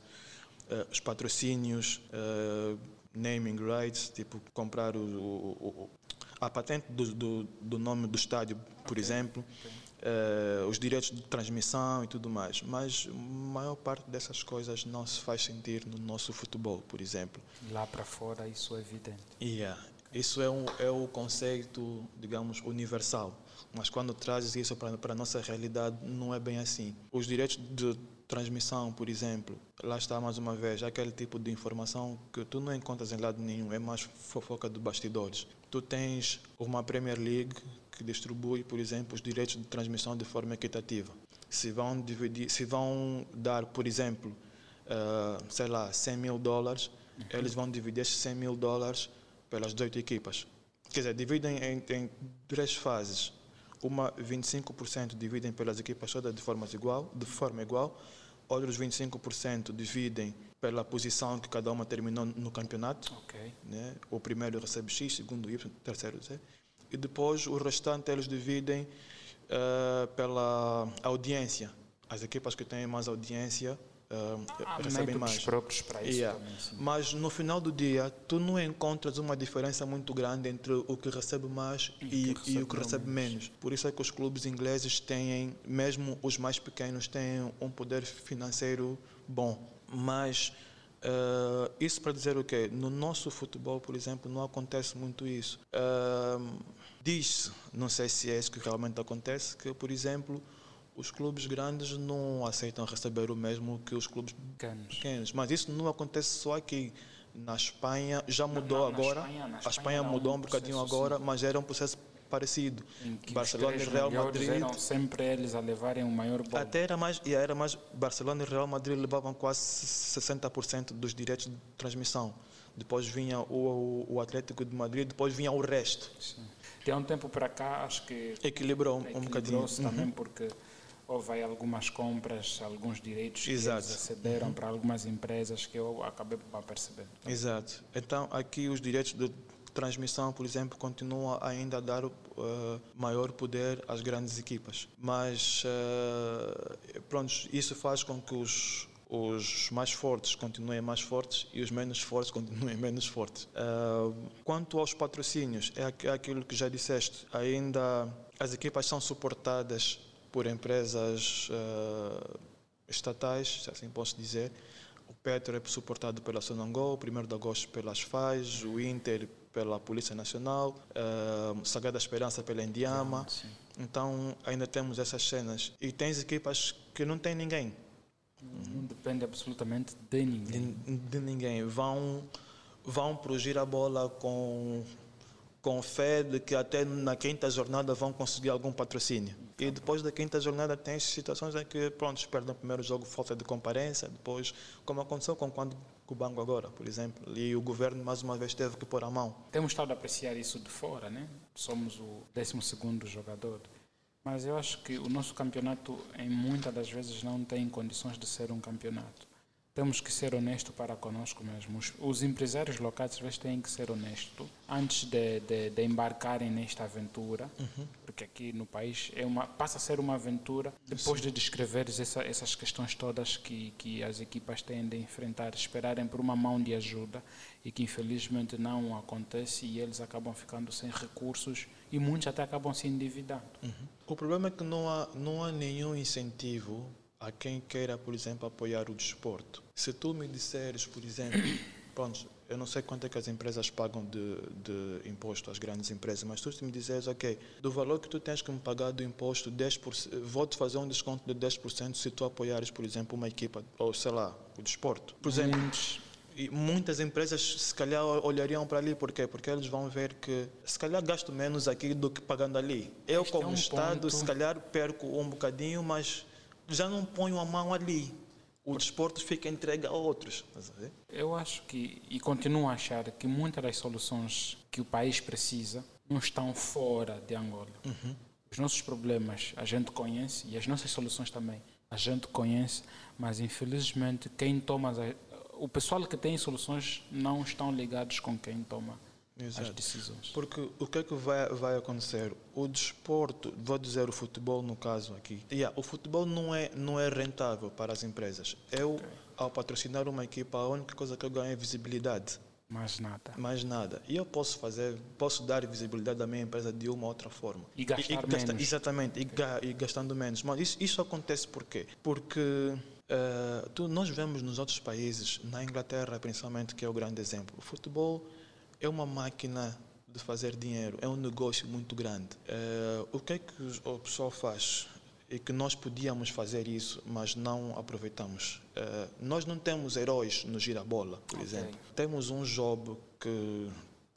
os patrocínios, naming rights, tipo comprar o, o, o a patente do, do, do, nome do estádio, por okay. exemplo. Okay uh, os direitos de transmissão e tudo mais. Mas a maior parte dessas coisas não se faz sentir no nosso futebol, por exemplo. Lá para fora isso é evidente. Yeah. Isso é, um, é o conceito, digamos, universal. Mas quando trazes isso para, para a nossa realidade, não é bem assim. Os direitos de transmissão, por exemplo, lá está mais uma vez aquele tipo de informação que tu não encontras em lado nenhum, é mais fofoca de bastidores. Tu tens uma Premier League que distribui, por exemplo, os direitos de transmissão de forma equitativa. Se vão dividir, se vão dar, por exemplo, uh, sei lá, 100 mil dólares, uhum. eles vão dividir esses 100 mil dólares pelas 18 equipas. Quer dizer, dividem em, em três fases. Uma 25% dividem pelas equipas todas de forma igual, de forma igual. Outros 25% dividem pela posição que cada uma terminou no campeonato. Okay. Né? O primeiro recebe X, segundo Y, terceiro Z e depois o restante eles dividem uh, pela audiência. As equipas que têm mais audiência uh, recebem mais. próprios para isso yeah. também, Mas no final do dia, tu não encontras uma diferença muito grande entre o que recebe mais e, e, recebe, e o que recebe menos. menos. Por isso é que os clubes ingleses têm, mesmo os mais pequenos, têm um poder financeiro bom. Mas Uh, isso para dizer o quê? No nosso futebol, por exemplo, não acontece muito isso. Uh, Diz-se, não sei se é isso que realmente acontece, que, por exemplo, os clubes grandes não aceitam receber o mesmo que os clubes pequenos. pequenos. Mas isso não acontece só aqui. Na Espanha já mudou não, não, agora. Espanha, a Espanha mudou um, um bocadinho agora, mas era um processo parecido. Barcelona e Real Madrid eram sempre eles a levarem o maior bolo. Até era mais, e era mais Barcelona e Real Madrid levavam quase 60% dos direitos de transmissão. Depois vinha o, o Atlético de Madrid, depois vinha o resto. Sim. De há um tempo para cá, acho que equilibrou um, um bocadinho também, uhum. porque houve algumas compras, alguns direitos Exato. que eles acederam uhum. para algumas empresas que eu acabei por perceber. Exato. Então, aqui os direitos de transmissão, por exemplo, continuam ainda a dar uh, maior poder às grandes equipas. Mas, uh, pronto, isso faz com que os os mais fortes continuem mais fortes e os menos fortes continuem menos fortes. Uh, quanto aos patrocínios, é, é aquilo que já disseste, ainda as equipas são suportadas por empresas uh, estatais, se assim posso dizer. O Petro é suportado pela Sonangol, o 1 de agosto pelas FAIs, o Inter pela Polícia Nacional, uh, Sagrada Esperança pela Indiama. então ainda temos essas cenas. E tens equipas que não têm ninguém não depende absolutamente de ninguém. De, de ninguém. Vão, vão progrir a bola com, com fé de que até na quinta jornada vão conseguir algum patrocínio. E depois da quinta jornada tem situações em que, pronto, perdem o primeiro jogo, falta de comparência, depois, como aconteceu com quando o Banco agora, por exemplo, e o governo mais uma vez teve que pôr a mão. Temos estado a apreciar isso de fora, né? Somos o 12 segundo jogador mas eu acho que o nosso campeonato, em muitas das vezes, não tem condições de ser um campeonato. Temos que ser honestos para conosco mesmos. Os, empresários locais, às vezes, têm que ser honestos antes de, de, de embarcarem nesta aventura, uhum. porque aqui no país é uma, passa a ser uma aventura depois Sim. de descreveres essa, essas questões todas que, que as equipas têm de enfrentar, esperarem por uma mão de ajuda e que infelizmente não acontece e eles acabam ficando sem recursos e muitos até acabam se endividando. Uhum. O problema é que não há, não há nenhum incentivo a quem queira, por exemplo, apoiar o desporto. Se tu me disseres, por exemplo, pronto, Eu não sei quanto é que as empresas pagam de, de imposto às grandes empresas, mas tu me dizes, ok, do valor que tu tens que me pagar do imposto, 10%, vou-te fazer um desconto de 10% se tu apoiares, por exemplo, uma equipa, ou sei lá, o desporto. Por exemplo, e muitas empresas se calhar olhariam para ali, por quê? Porque eles vão ver que se calhar gasto menos aqui do que pagando ali. Eu, Este é como um Estado, ponto- se calhar perco um bocadinho, mas já não ponho a mão ali. O desporto fica entregue a outros. eu acho que, e continuo a achar que muitas das soluções que o país precisa não estão fora de Angola. Os nossos problemas a gente conhece e as nossas soluções também a gente conhece, mas infelizmente quem toma as, o pessoal que tem soluções não estão ligados com quem toma as Exato. decisões. Porque o que é que vai, vai acontecer? O desporto, vou dizer o futebol no caso aqui, Yeah, o futebol não é, não é rentável para as empresas. Eu, ao patrocinar uma equipa, a única coisa que eu ganho é visibilidade. Mais nada. mais nada. E eu posso fazer, posso dar visibilidade à minha empresa de uma outra forma. E gastar gasta- menos. Exatamente, e, ga- e gastando menos. Mas isso, isso acontece por quê? Porque eh, tu, nós vemos nos outros países, na Inglaterra principalmente, que é o grande exemplo, o futebol é uma máquina de fazer dinheiro, é um negócio muito grande. Eh, o que é que o pessoal faz? E que nós podíamos fazer isso, mas não aproveitamos. Eh, nós não temos heróis no girabola, por Ok. exemplo. Temos um job que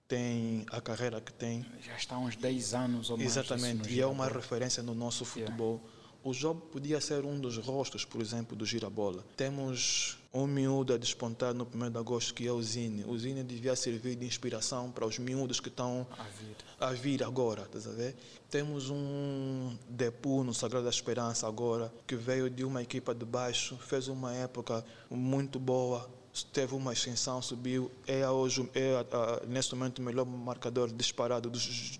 tem a carreira que tem, Já está há uns 10 anos ou mais. exatamente, e é uma referência no nosso futebol. O job podia ser um dos rostos, por exemplo, do girabola. Temos um miúdo a despontar no 1 de agosto, que é o Zine. O Zine devia servir de inspiração para os miúdos que estão A vir. a vir agora, estás a ver? Temos um Depu no Sagrado da Esperança agora, que veio de uma equipa de baixo, fez uma época muito boa, teve uma ascensão, subiu, é hoje, é ah, neste momento o melhor marcador disparado do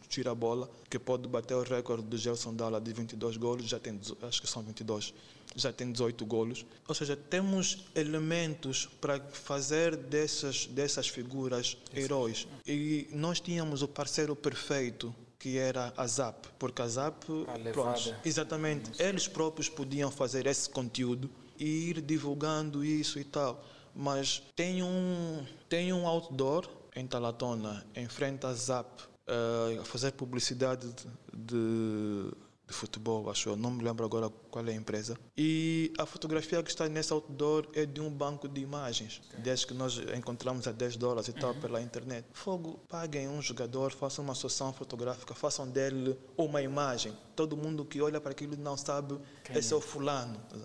girabola, que pode bater o recorde do Gelson Dalla de 22 golos, já tem, acho que são 22, já tem 18 golos. Ou seja, temos elementos para fazer dessas, dessas figuras heróis. E nós tínhamos o parceiro perfeito, que era a ZAP, porque a ZAP, A pronto, exatamente, eles próprios podiam fazer esse conteúdo e ir divulgando isso e tal. Mas tem um, tem um outdoor em Talatona, em frente à ZAP, eh, a fazer publicidade de, de, de futebol, acho eu. Não me lembro agora qual é a empresa. E a fotografia que está nesse outdoor é de um banco de imagens, desde que nós encontramos a 10 dólares e tal pela internet. Fogo, paguem um jogador, façam uma sessão fotográfica, façam dele uma imagem. Todo mundo que olha para aquilo não sabe esse é o fulano. tá?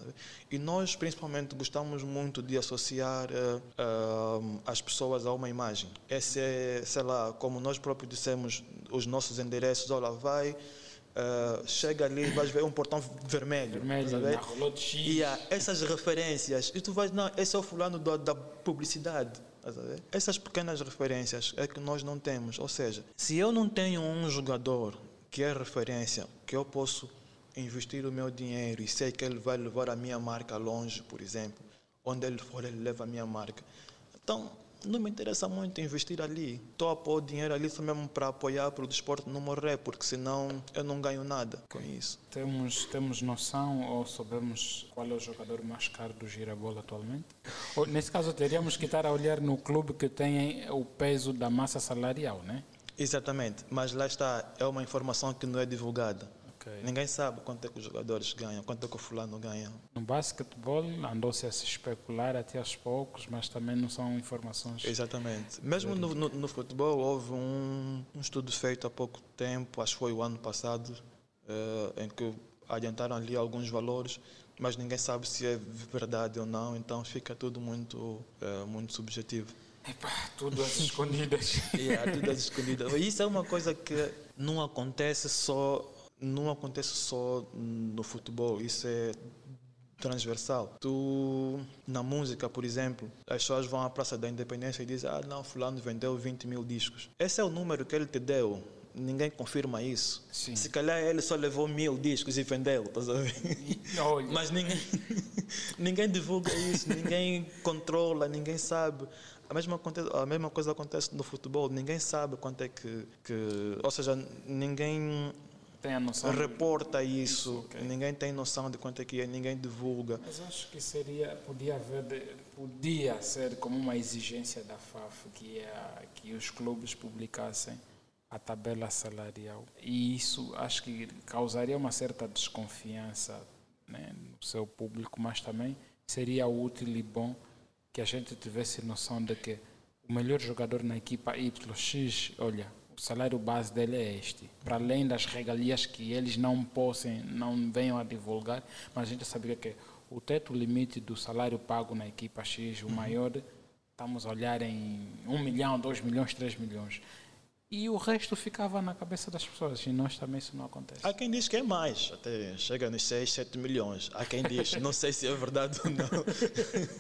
E nós, principalmente, gostamos muito de associar eh, ah, as pessoas a uma imagem. Esse é, sei lá, como nós próprios dissemos, os nossos endereços, olha, vai, ah, chega ali, vais ver um portão vermelho. Vermelho, na. E há essas referências, e tu vais, não, esse é o fulano da, da publicidade. Essas pequenas referências é que nós não temos. Ou seja, se eu não tenho um jogador que é referência, que eu posso investir o meu dinheiro e sei que ele vai levar a minha marca longe, por exemplo, onde ele for, ele leva a minha marca. Então, não me interessa muito investir ali. Estou a pôr dinheiro ali só mesmo para apoiar para o desporto não morrer, porque senão eu não ganho nada com isso. Temos, temos noção ou sabemos qual é o jogador mais caro do Girabola atualmente? Ou, nesse caso, teríamos que estar a olhar no clube que tem o peso da massa salarial, né? Exatamente, mas lá está, é uma informação que não é divulgada. Ok. Ninguém sabe quanto é que os jogadores ganham, quanto é que o fulano ganha. No basquetebol andou-se a se especular até aos poucos, mas também não são informações. Exatamente. Mesmo no, no, no futebol, houve um, um estudo feito há pouco tempo, acho que foi o ano passado, eh, em que adiantaram ali alguns valores, mas ninguém sabe se é verdade ou não, então fica tudo muito, eh, muito subjetivo. Epá, tudo às escondidas. E há tudo às escondidas. Isso é uma coisa que não acontece só, não acontece só no futebol. Isso é transversal. Tu, na música, por exemplo, as pessoas vão à Praça da Independência e dizem ah, não, fulano vendeu 20 mil discos. Esse é o número que ele te deu. Ninguém confirma isso. Sim. Se calhar ele só levou mil discos e vendeu, estás a ver? Mas ninguém, ninguém divulga isso, ninguém controla, ninguém sabe. A mesma, a mesma coisa acontece no futebol, ninguém sabe quanto é que. que ou seja, ninguém Tem a noção. reporta isso, ninguém tem noção de quanto é que é, ninguém divulga. Mas acho que seria, podia haver, de- podia ser como uma exigência da FAF que, é, que os clubes publicassem a tabela salarial. E isso acho que causaria uma certa desconfiança né, no seu público, mas também seria útil e bom que a gente tivesse noção de que o melhor jogador na equipa YX, olha, o salário base dele é este. Para além das regalias que eles não possam, não venham a divulgar, mas a gente sabia que o teto limite do salário pago na equipa X, o uhum. maior, estamos a olhar em 1 milhão, 2 milhões, 3 milhões e o resto ficava na cabeça das pessoas. E nós também isso não acontece. Há quem diz que é mais, até chega nos 6, 7 milhões. Há quem diz, não sei se é verdade ou não.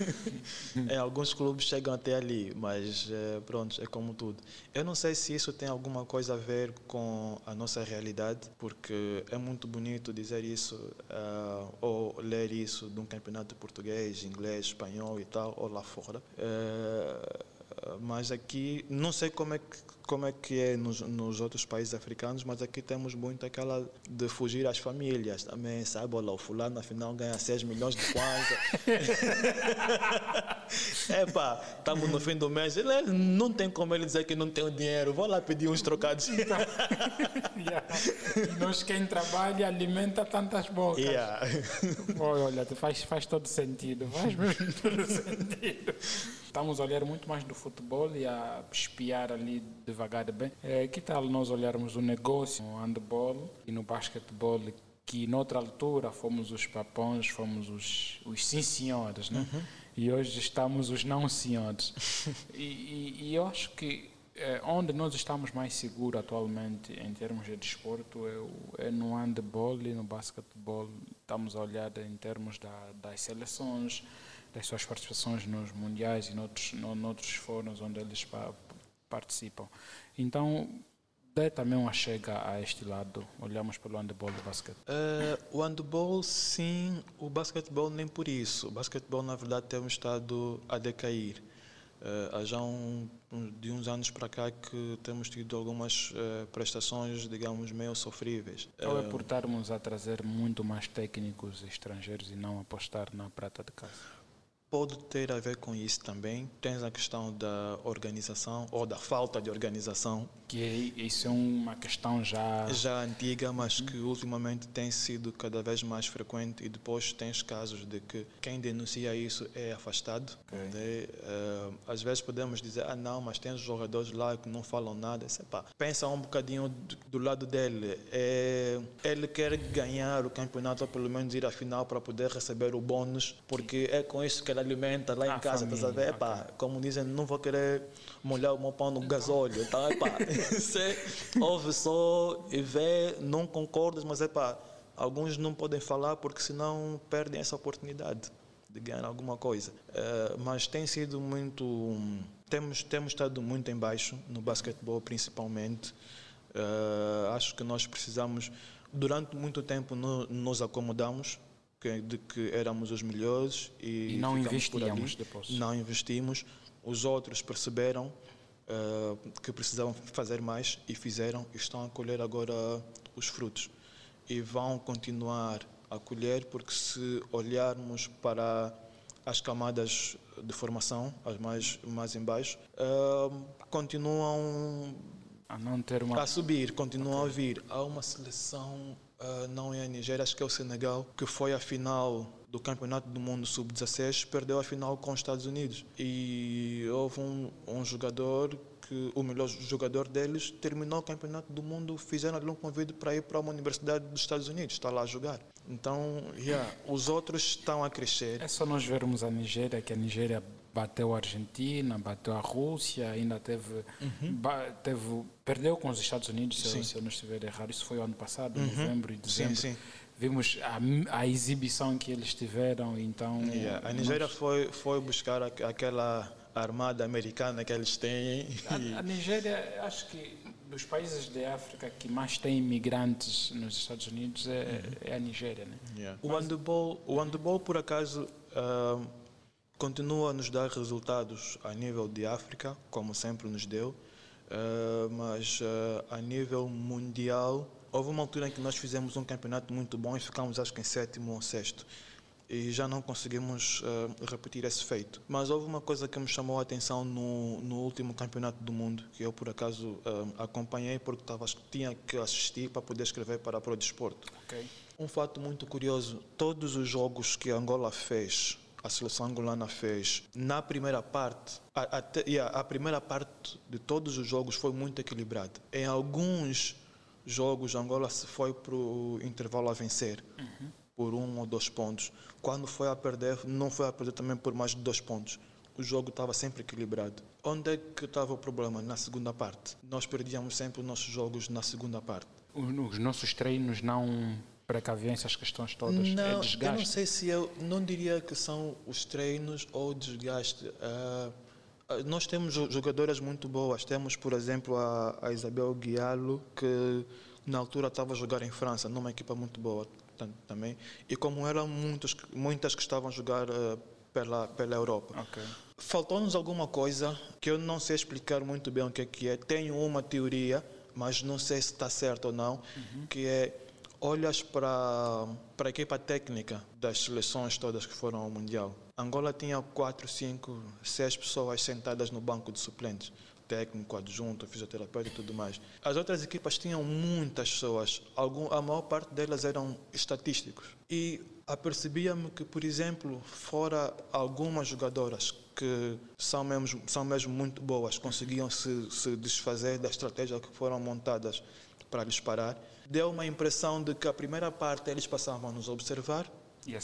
é, alguns clubes chegam até ali, mas é, pronto, é como tudo. Eu não sei se isso tem alguma coisa a ver com a nossa realidade, porque é muito bonito dizer isso uh, ou ler isso de um campeonato português, inglês, espanhol e tal, ou lá fora. Uh, mas aqui não sei como é que como é que é nos, nos, outros países africanos, mas aqui temos muito aquela de fugir às famílias também, sabe? Olha, o fulano afinal ganha 6 milhões de kwanza. é pá, estamos no fim do mês, ele não tem como ele dizer que não tem o dinheiro, vou lá pedir uns trocados. yeah. Nós quem trabalha alimenta tantas bocas. Yeah. olha, faz, faz todo sentido, faz mesmo todo sentido. Estamos a olhar muito mais do futebol e a espiar ali devagar bem. É, que tal nós olharmos o negócio no handball e no basquetebol que noutra altura fomos os papões, fomos os, os sim senhores, né? Uhum. E hoje estamos os não senhores. e, e, e eu acho que é, onde nós estamos mais seguros atualmente em termos de desporto é, é, no handball e no basquetebol. Estamos a olhar em termos da, das seleções, das suas participações nos mundiais e noutros, no, noutros fóruns onde eles participam. Então, dê também uma chega a este lado. Olhamos pelo handball e basquete. Uh, o handball, sim. O basquetebol, nem por isso. O basquetebol, na verdade, tem um estado a decair. Uh, há já um, de uns anos para cá que temos tido algumas uh, prestações, digamos, meio sofríveis. Ou é por estarmos a trazer muito mais técnicos estrangeiros e não apostar na prata de casa? Pode ter a ver com isso também. Tens a questão da organização ou da falta de organização. Que é, isso é uma questão já... Já antiga, mas que ultimamente tem sido cada vez mais frequente e depois tens casos de que quem denuncia isso é afastado. Okay. Uh, às vezes podemos dizer, ah não, mas tem jogadores lá que não falam nada. Pá, pensa um bocadinho do, do lado dele. É, ele quer ganhar o campeonato ou pelo menos ir à final para poder receber o bônus, porque é com isso que ele alimenta lá em casa, família, tá Epá, okay. como dizem, não vou querer molhar o meu pão no gasóleo. Então, epá, você ouve só e vê, não concordas, mas epá, alguns não podem falar porque senão perdem essa oportunidade de ganhar alguma coisa. Uh, mas tem sido muito. Temos, temos estado muito em baixo, no basquetebol principalmente. Uh, acho que nós precisamos, durante muito tempo, no, nos acomodamos que, de que éramos os melhores e, e não investíamos. Não investimos. Os outros perceberam uh, que precisavam fazer mais e fizeram e estão a colher agora os frutos. E vão continuar a colher porque se olharmos para as camadas de formação, as mais, mais em baixo, uh, continuam a não ter uma a subir, continuam okay. a vir. Há uma seleção uh, não é a Nigéria, acho que é o Senegal, que foi a final do Campeonato do Mundo Sub-16, perdeu a final com os Estados Unidos. E houve um, um jogador que o melhor jogador deles terminou o Campeonato do Mundo, fizeram-lhe um convite para ir para uma universidade dos Estados Unidos, está lá a jogar. Então, yeah, os outros estão a crescer. É só nós vermos a Nigéria, que a Nigéria bateu a Argentina, bateu a Rússia, ainda teve, uhum. teve perdeu com os Estados Unidos, se eu, se eu, não estiver errado. Isso foi o ano passado, uhum. novembro e dezembro. Sim, sim. Vimos a, a, exibição que eles tiveram, então... Yeah. A Nigéria nós... foi, foi buscar aquela armada americana que eles têm. A, a Nigéria, acho que dos países da África que mais tem imigrantes nos Estados Unidos é, uhum. é a Nigéria, né? Yeah. O handball, o handball por acaso uh, continua a nos dar resultados a nível de África, como sempre nos deu, uh, mas uh, a nível mundial houve uma altura em que nós fizemos um campeonato muito bom e ficámos acho que em sétimo ou sexto. e já não conseguimos uh, repetir esse feito. Mas houve uma coisa que me chamou a atenção no, no último campeonato do mundo, que eu por acaso uh, acompanhei porque tava, tinha que assistir para poder escrever para a Pro Desporto. Ok. Um fato muito curioso: todos os jogos que Angola fez a seleção angolana fez na primeira parte, a, a, yeah, a, primeira parte de todos os jogos foi muito equilibrada. Em alguns jogos, Angola se foi para o intervalo a vencer uhum. por um ou dois pontos. Quando foi a perder, não foi a perder também por mais de dois pontos. O jogo estava sempre equilibrado. Onde é que estava o problema? Na segunda parte. Nós perdíamos sempre os nossos jogos na segunda parte. Os nossos treinos não precaviam essas questões todas? Não, é desgaste? eu não sei se eu não diria que são os treinos ou o desgaste. Uh, nós temos jogadoras muito boas. Temos, por exemplo, a, a Isabel Guialo, que na altura estava a jogar em França, numa equipa muito boa também. E como eram muitos, muitas que estavam a jogar uh, pela, pela Europa. Okay. Faltou-nos alguma coisa que eu não sei explicar muito bem o que é que é. Tenho uma teoria, mas não sei se está certo ou não, uhum. que é olhas para, para a equipa técnica das seleções todas que foram ao Mundial, Angola tinha quatro, cinco, seis pessoas sentadas no banco de suplentes. Técnico, adjunto, fisioterapeuta e tudo mais. As outras equipas tinham muitas pessoas, algum, a maior parte delas eram estatísticos. E apercebia-me que, por exemplo, fora algumas jogadoras que são mesmo, são mesmo muito boas, conseguiam se, se desfazer da estratégia que foram montadas para lhes parar, deu uma impressão de que a primeira parte eles passavam a nos observar,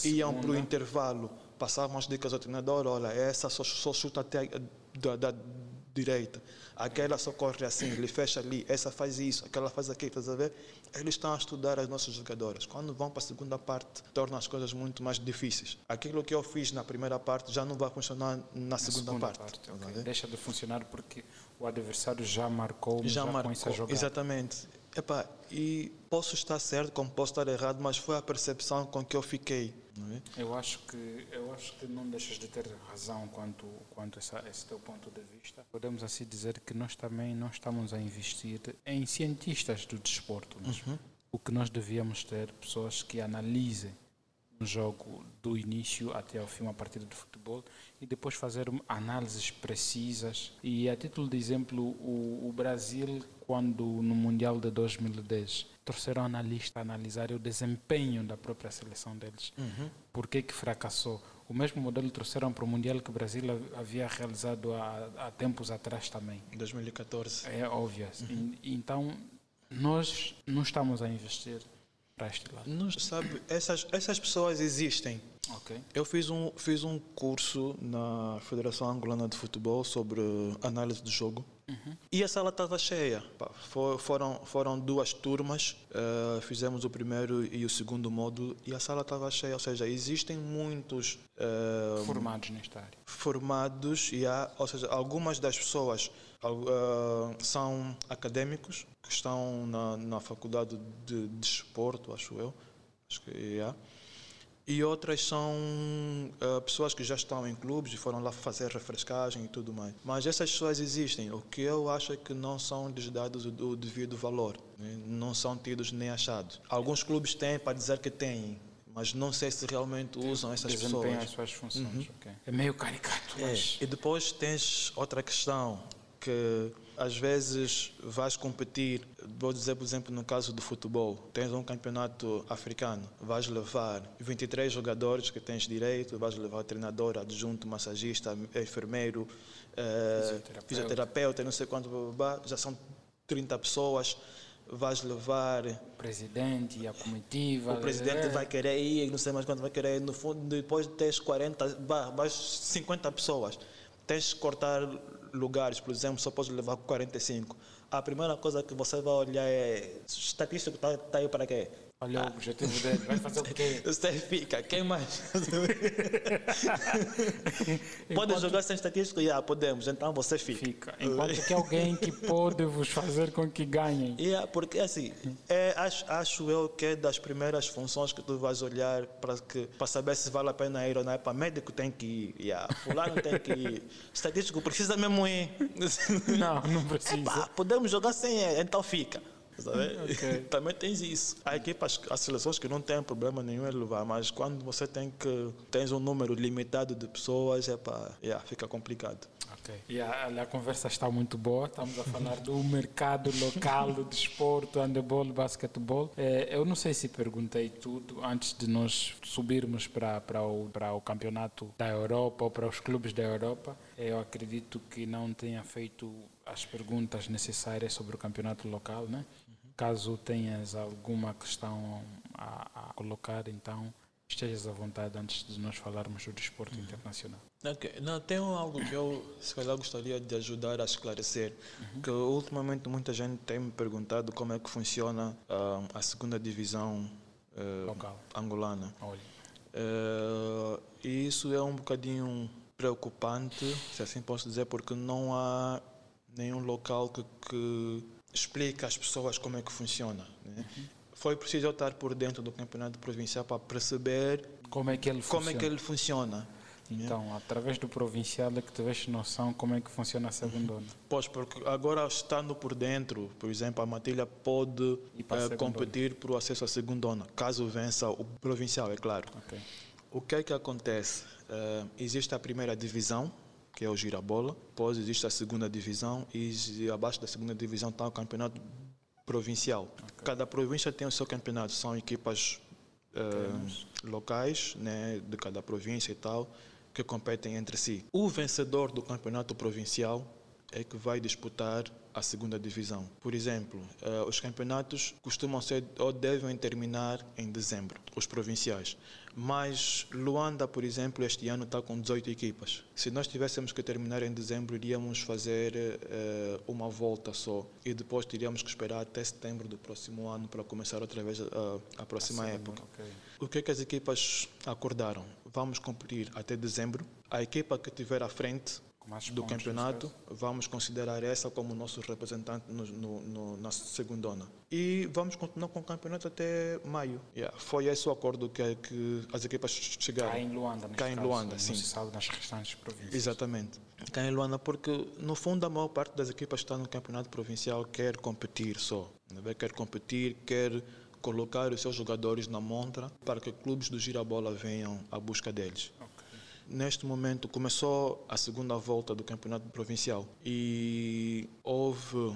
iam para o intervalo, passavam as dicas ao treinador, olha, essa só, só chuta até da, da, direita, aquela só corre assim, ele fecha ali, essa faz isso, aquela faz aquilo, estás a ver? Eles estão a estudar as nossas jogadoras. Quando vão para a segunda parte, torna as coisas muito mais difíceis. Aquilo que eu fiz na primeira parte já não vai funcionar na, na segunda, segunda, parte. parte okay. Deixa de funcionar porque o adversário já marcou, já, já marcou. Exatamente. Epá, e posso estar certo, como posso estar errado, mas foi a percepção com que eu fiquei. É? Eu acho que eu acho que não deixas de ter razão quanto quanto essa, esse teu ponto de vista. Podemos assim dizer que nós também não estamos a investir em cientistas do desporto, uhum. o que nós devíamos ter pessoas que analisem um jogo do início até ao fim, uma partida de futebol, e depois fazer análises precisas. E a título de exemplo, o, o Brasil, quando no Mundial de 2010 trouxeram analista a analisar o desempenho da própria seleção deles, uhum. por que que fracassou? O mesmo modelo trouxeram para o Mundial que o Brasil havia realizado há, há tempos atrás também. 2014. É óbvio. Uhum. E, então, nós não estamos a investir Não, sabe, essas, essas pessoas existem. Okay. Eu fiz um, fiz um curso na Federação Angolana de Futebol sobre análise de jogo. Uhum. E a sala estava cheia. For, foram, foram duas turmas, uh, fizemos o primeiro e o segundo módulo e a sala estava cheia. Ou seja, existem muitos. Uh, formados nesta área. Formados, e há, ou seja, algumas das pessoas uh, são académicos que estão na, na faculdade de desporto, acho eu. Acho que yeah. E outras são uh, pessoas que já estão em clubes e foram lá fazer refrescagem e tudo mais. Mas essas pessoas existem. O que eu acho é que não são lhes dados o, devido valor. Né? Não são tidos nem achados. Alguns clubes têm para dizer que têm, mas não sei se realmente usam essas pessoas. as suas funções. Uhum. Okay. É meio caricato. É. E depois tens outra questão que às vezes vais competir, vou dizer por exemplo no caso do futebol, tens um campeonato africano, vais levar 23 jogadores que tens direito, vais levar treinador, adjunto, massagista, enfermeiro, eh, fisioterapeuta. fisioterapeuta, não sei quanto, já são 30 pessoas, vais levar o presidente e a comitiva. O presidente é. vai querer ir, não sei mais quanto vai querer ir, no fundo, depois tens 40, vais 50 pessoas. Tens que cortar lugares, por exemplo, só pode levar 45. A primeira coisa que você vai olhar é estatístico está tá aí para quê? Olha o objetivo dele, vai fazer o quê? Você fica, quem mais? pode Enquanto... jogar sem estatístico? Yeah, podemos, então você fica. fica. Enquanto que alguém que pode vos fazer com que ganhem. Yeah, porque assim, é, acho, acho eu que é das primeiras funções que tu vais olhar para, saber se vale a pena ir ou não. É para médico tem que ir, yeah, fulano tem que ir, estatístico precisa mesmo ir. Não, não precisa. Epa, podemos jogar sem, então fica. Sabe? Ok. Também tens isso. Há equipas, há seleções que não têm problema nenhum em levar, mas quando você tem que tens um número limitado de pessoas, é para, yeah, fica complicado. Ok. E a, a conversa está muito boa. Estamos a falar do mercado local do desporto, handebol, basquetebol. É, eu não sei se perguntei tudo antes de nós subirmos para, para, o, para o campeonato da Europa ou para os clubes da Europa. Eu acredito que não tenha feito as perguntas necessárias sobre o campeonato local, né? Caso tenhas alguma questão a, a colocar, então estejas à vontade antes de nós falarmos do desporto internacional. Ok, não, tem algo que eu se calhar gostaria de ajudar a esclarecer, que ultimamente muita gente tem me perguntado como é que funciona ah, a segunda divisão Local. angolana. Eh, e isso é um bocadinho preocupante, se assim posso dizer, porque não há nenhum local que, que explique às pessoas como é que funciona. né? Foi preciso eu estar por dentro do campeonato provincial para perceber como é que ele como funciona? é que ele funciona. né? Então, através do provincial é que tiveste noção como é que funciona a segunda onda. Pois, porque agora estando por dentro, por exemplo, a Matilha pode eh, competir para o acesso à segunda onda, caso vença o provincial, é claro. Ok. O que é que acontece? Eh, existe a primeira divisão, que é o Girabola, depois existe a segunda divisão e abaixo da segunda divisão está o campeonato provincial. Cada província tem o seu campeonato, são equipas eh, locais né, de cada província e tal, que competem entre si. O vencedor do campeonato provincial é que vai disputar a segunda divisão. Por exemplo, eh, os campeonatos costumam ser ou devem terminar em dezembro, os provinciais. Mas Luanda, por exemplo, este ano está com 18 equipas. Se nós tivéssemos que terminar em dezembro, iríamos fazer eh, uma volta só e depois teríamos que esperar até setembro do próximo ano para começar outra vez a, a próxima época. Ok. O que é que as equipas acordaram? Vamos competir até dezembro. A equipa que tiver à frente do campeonato, vamos considerar essa como nosso representante no, no, no, na segundona. E vamos continuar com o campeonato até maio. Yeah, Foi esse o acordo que, que as equipas chegaram. Cá em Luanda, Cá em caso, Luanda, não sim. se sabe nas restantes províncias. Exatamente. Cá em Luanda, porque no fundo a maior parte das equipas que está no campeonato provincial quer competir só. né? Quer competir, quer colocar os seus jogadores na montra para que clubes do Girabola venham à busca deles. Neste momento começou a segunda volta do campeonato provincial e houve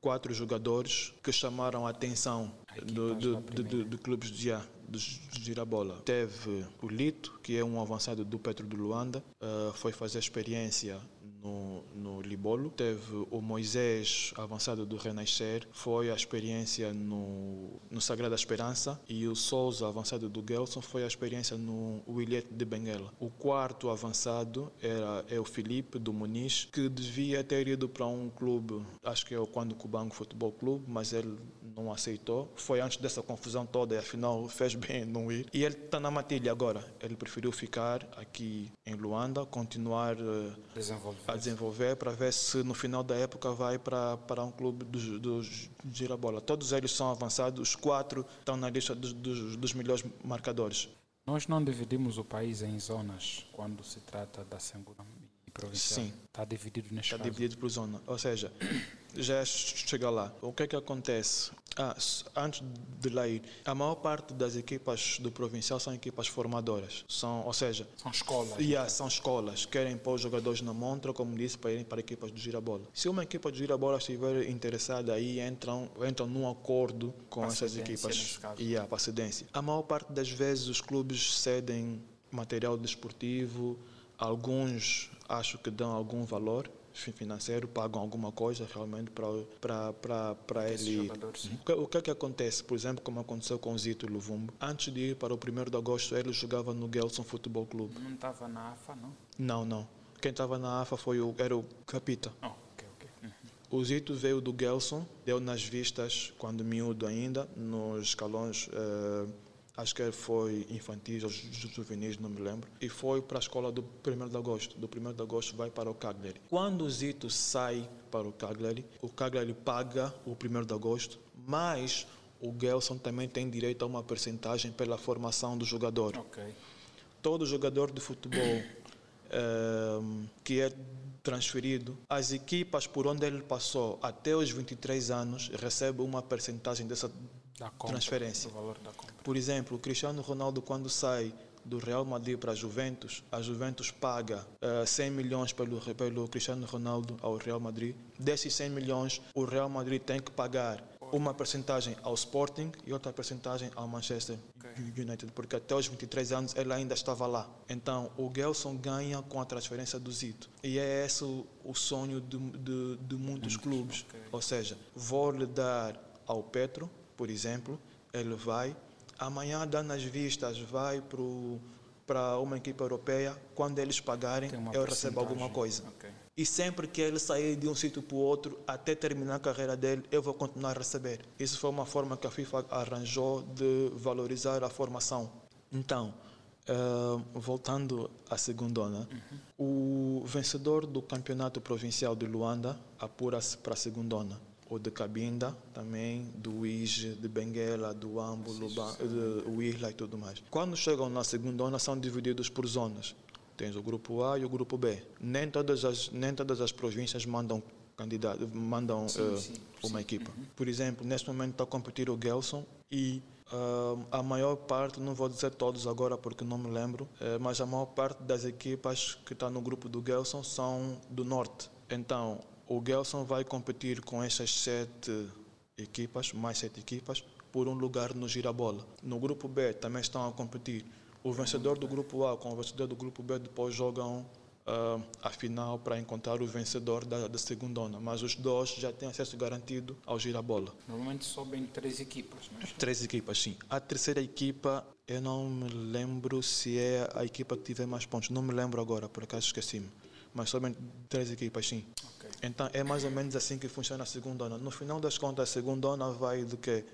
quatro jogadores que chamaram a atenção do, do, do, do, clubes de, do Girabola. Teve o Lito, que é um avançado do Petro de Luanda, eh, foi fazer experiência no, no Libolo. Teve o Moisés, avançado do Renascer, foi a experiência no, no Sagrada Esperança. E o Souza, avançado do Gelson, foi a experiência no Williet de Benguela. O quarto avançado era, é o Felipe, do Muniz, que devia ter ido para um clube, acho que é o Quando Cubango Futebol Clube, mas ele não aceitou. Foi antes dessa confusão toda e afinal fez bem em não ir. E ele está na matilha agora. Ele preferiu ficar aqui em Luanda, continuar eh, Desenvolver. A desenvolver para ver se no final da época vai para, para um clube dos do Girabola. Todos eles são avançados, os quatro estão na lista dos, dos, dos melhores marcadores. Nós não dividimos o país em zonas quando se trata da segunda e provincial. Sim. Está dividido neste Está caso. dividido por zona. Ou seja, já é chega lá. O que é que acontece? Ah, antes de lá ir, a maior parte das equipas do provincial são equipas formadoras. São, ou seja, São escolas. Yeah, são escolas, querem pôr os jogadores na montra, como disse, para irem para equipas do Girabola. Se uma equipa do Girabola estiver interessada, aí entram, entram num acordo com Para essas equipas. caso. Yeah, para cedência. A maior parte das vezes os clubes cedem material desportivo, alguns acho que dão algum valor financeiro, pagam alguma coisa realmente para, para, para, para ele. O que, o que é que acontece? Por exemplo, como aconteceu com o Zito Luvumbo. Antes de ir para o 1 de agosto, ele jogava no Gelson Futebol Clube. Não estava na AFA, não? Não, não. Quem estava na AFA foi o, era o Capita. Oh, ok, ok. Uhum. O Zito veio do Gelson, deu nas vistas, quando miúdo ainda, nos escalões, eh, acho que foi infantis ou ju- juvenis, não me lembro, e foi para a escola do 1 de agosto. Do 1 de agosto vai para o Cagliari. Quando o Zito sai para o Cagliari, o Cagliari paga o 1 de agosto, mas o Gelson também tem direito a uma percentagem pela formação do jogador Ok. todo jogador de futebol ehm, que é transferido, as equipas por onde ele passou até os 23 anos recebem uma percentagem dessa compra, transferência. Por exemplo, o Cristiano Ronaldo, quando sai do Real Madrid para a Juventus, a Juventus paga eh, 100 milhões pelo, pelo Cristiano Ronaldo ao Real Madrid. Desses 100 milhões, o Real Madrid tem que pagar uma percentagem ao Sporting e outra percentagem ao Manchester United, porque até os 23 anos ele ainda estava lá. Então, o Gelson ganha com a transferência do Zito. E é esse o, o sonho de, de, de muitos clubes. ok. Ou seja, vou lhe dar ao Petro, por exemplo, ele vai, amanhã dá nas vistas, vai para uma equipe europeia, quando eles pagarem, eu recebo alguma coisa. Ok. E sempre que ele sair de um sítio para o outro, até terminar a carreira dele, eu vou continuar a receber. Isso foi uma forma que a FIFA arranjou de valorizar a formação. Então, eh, voltando à segundona, o vencedor do campeonato provincial de Luanda apura-se para a segundona. O de Cabinda, também, do Ige, de Benguela, do Ambo, Luba- de Uirla e tudo mais. Quando chegam na segundona, são divididos por zonas. Tens o grupo A e o grupo B. Nem todas as, nem todas as províncias mandam candidato, mandam eh, sim, uma equipa. Por exemplo, neste momento está a competir o Gelson e ah, a maior parte, não vou dizer todos agora porque não me lembro, eh, mas a maior parte das equipas que está no grupo do Gelson são do norte. Então, o Gelson vai competir com essas sete equipas, mais sete equipas, por um lugar no Girabola. No grupo B também estão a competir. O vencedor do grupo A com o vencedor do grupo B depois jogam ah, a final para encontrar o vencedor da, da segunda onda. Mas os dois já têm acesso garantido ao Girabola. Normalmente sobem três equipas, mas Três equipas, sim. A terceira equipa, eu não me lembro se é a equipa que tiver mais pontos. Não me lembro agora, por acaso esqueci-me. Mas somente três equipas, sim. Então é mais ou menos assim que funciona a segunda onda. No final das contas, a segunda onda vai de quê?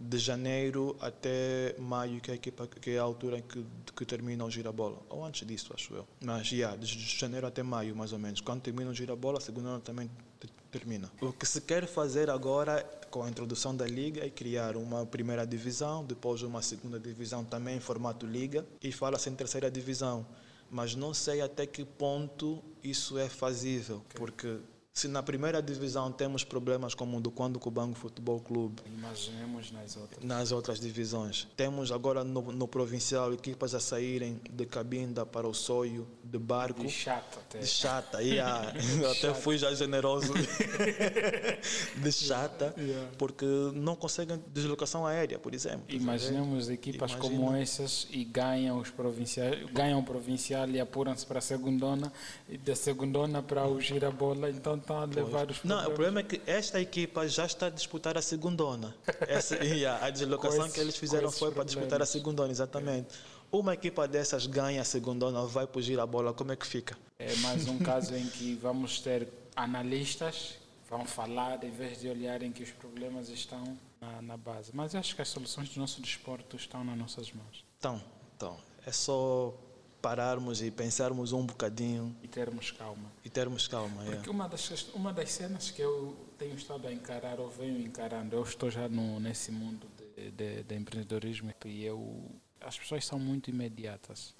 De janeiro até maio, que é a, equipa, que é a altura em que, que termina o girabola. Ou antes disso, acho eu. Mas, yeah, de janeiro até maio, mais ou menos. Quando termina o girabola, a segunda onda também te- termina. O que se quer fazer agora, com a introdução da liga, é criar uma primeira divisão, depois uma segunda divisão também em formato liga, e fala-se em terceira divisão. Mas não sei até que ponto isso é fazível, porque se na primeira divisão temos problemas como o do Quando Cubango Futebol Clube, imaginemos nas outras. nas outras divisões. Temos agora no, no provincial equipas a saírem de Cabinda para o Soio, de barco. De chato até. De chata, yeah. Até fui já generoso. de chata, Yeah. porque não conseguem deslocação aérea, por exemplo. Imaginemos equipas Imagina. como essas e ganham os provinciais, ganham o provincial e apuram-se para a segundona e da segundona para o girabola, então estão a levar os Não, o problemas. problema é que esta equipa já está a disputar a segundona. Essa, yeah, a deslocação que eles fizeram foi para disputar a problemas. segundona, exatamente. Uma equipa dessas ganha a segundona, vai fugir a bola, como é que fica? É mais um caso em que vamos ter analistas que vão falar em vez de olharem que os problemas estão na, na base. Mas eu acho que as soluções do nosso desporto estão nas nossas mãos Então, então, é só pararmos e pensarmos um bocadinho e termos calma. e termos calma. é. Porque uma das, uma das cenas que eu tenho estado a encarar, ou venho encarando, eu estou já no, nesse mundo de, de, de empreendedorismo e eu, as pessoas são muito imediatas.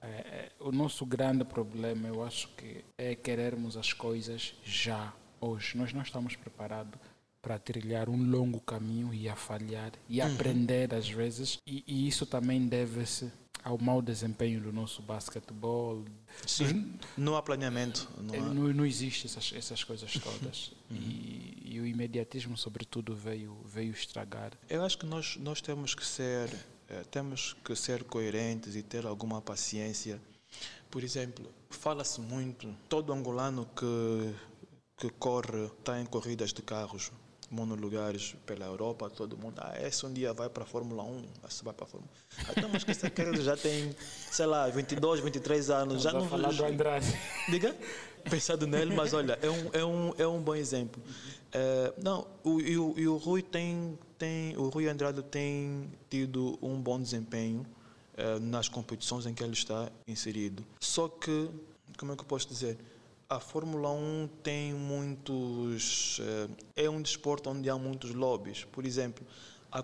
É, é, o nosso grande problema, eu acho que é querermos as coisas já, hoje. Nós não estamos preparados para trilhar um longo caminho e a falhar e aprender às vezes. E, e isso também deve-se ao mau desempenho do nosso basquetebol, Sim, não há planeamento. Não há. Não, não existe essas, essas coisas todas. e, e o imediatismo, sobretudo, veio, veio estragar. Eu acho que nós, nós temos que ser eh, temos que ser coerentes e ter alguma paciência. Por exemplo, fala-se muito, todo angolano que, que corre, está em corridas de carros, monolugares pela Europa, todo mundo, ah, esse um dia vai para a Fórmula 1, esse vai para a Fórmula 1. Ah, Então, mas que esse aquele já tem, sei lá, 22, 23 anos, já não falar do Andrade. Diga? Pensado nele, mas olha, é um, é um, é um bom exemplo. É, não, o, e, o, e o Rui tem, tem, o Rui Andrade tem tido um bom desempenho é, nas competições em que ele está inserido. Só que, como é que eu posso dizer? A Fórmula 1 tem muitos. É, é um desporto onde há muitos lobbies. Por exemplo, a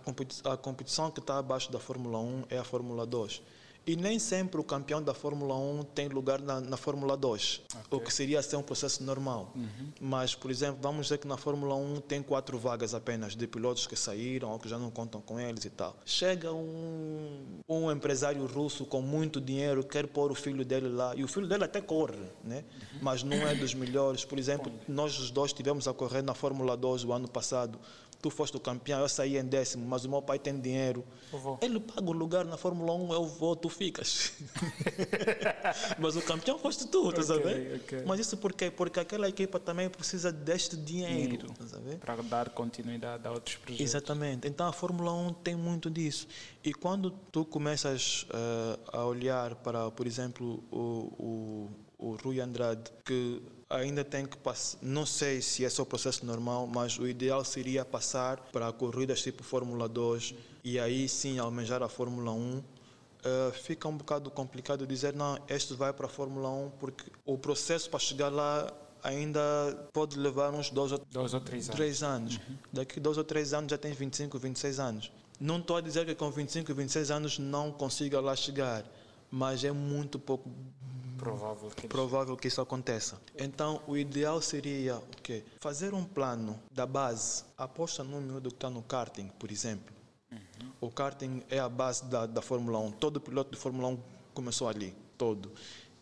competição que está abaixo da Fórmula 1 é a Fórmula 2. E nem sempre o campeão da Fórmula 1 tem lugar na, na Fórmula 2, okay. o que seria ser um processo normal. Uhum. Mas, por exemplo, vamos dizer que na Fórmula 1 tem quatro vagas apenas de pilotos que saíram ou que já não contam com eles e tal. Chega um, um empresário russo com muito dinheiro, quer pôr o filho dele lá, e o filho dele até corre, né? Uhum. mas não é dos melhores. Por exemplo, nós os dois tivemos a correr na Fórmula 2 o ano passado tu foste o campeão, eu saí em décimo, mas o meu pai tem dinheiro. Ele paga o lugar na Fórmula 1, eu vou, tu ficas. mas o campeão foste tu, okay, tá okay. Mas isso por quê? Porque aquela equipa também precisa deste dinheiro, tá Para dar continuidade a outros projetos. Exatamente. Então a Fórmula 1 tem muito disso. E quando tu começas uh, a olhar para, por exemplo, o, o, o Rui Andrade, que ainda tem que passar, não sei se esse é o processo normal, mas o ideal seria passar para corridas tipo Fórmula 2 e aí sim almejar a Fórmula 1. Uh, eh, fica um bocado complicado dizer, não, este vai para a Fórmula 1, porque o processo para chegar lá ainda pode levar uns dois ou, dois ou três, três anos. anos. Uhum. Daqui dois ou três anos já tens 25, 26 anos. Não estou a dizer que com 25, 26 anos não consiga lá chegar, mas é muito pouco provável que, provável que isso aconteça. Então, o ideal seria o quê? Fazer um plano da base, aposta no miúdo que está no karting, por exemplo. Uhum. O karting é a base da, da Fórmula 1. Todo piloto de Fórmula 1 começou ali, todo.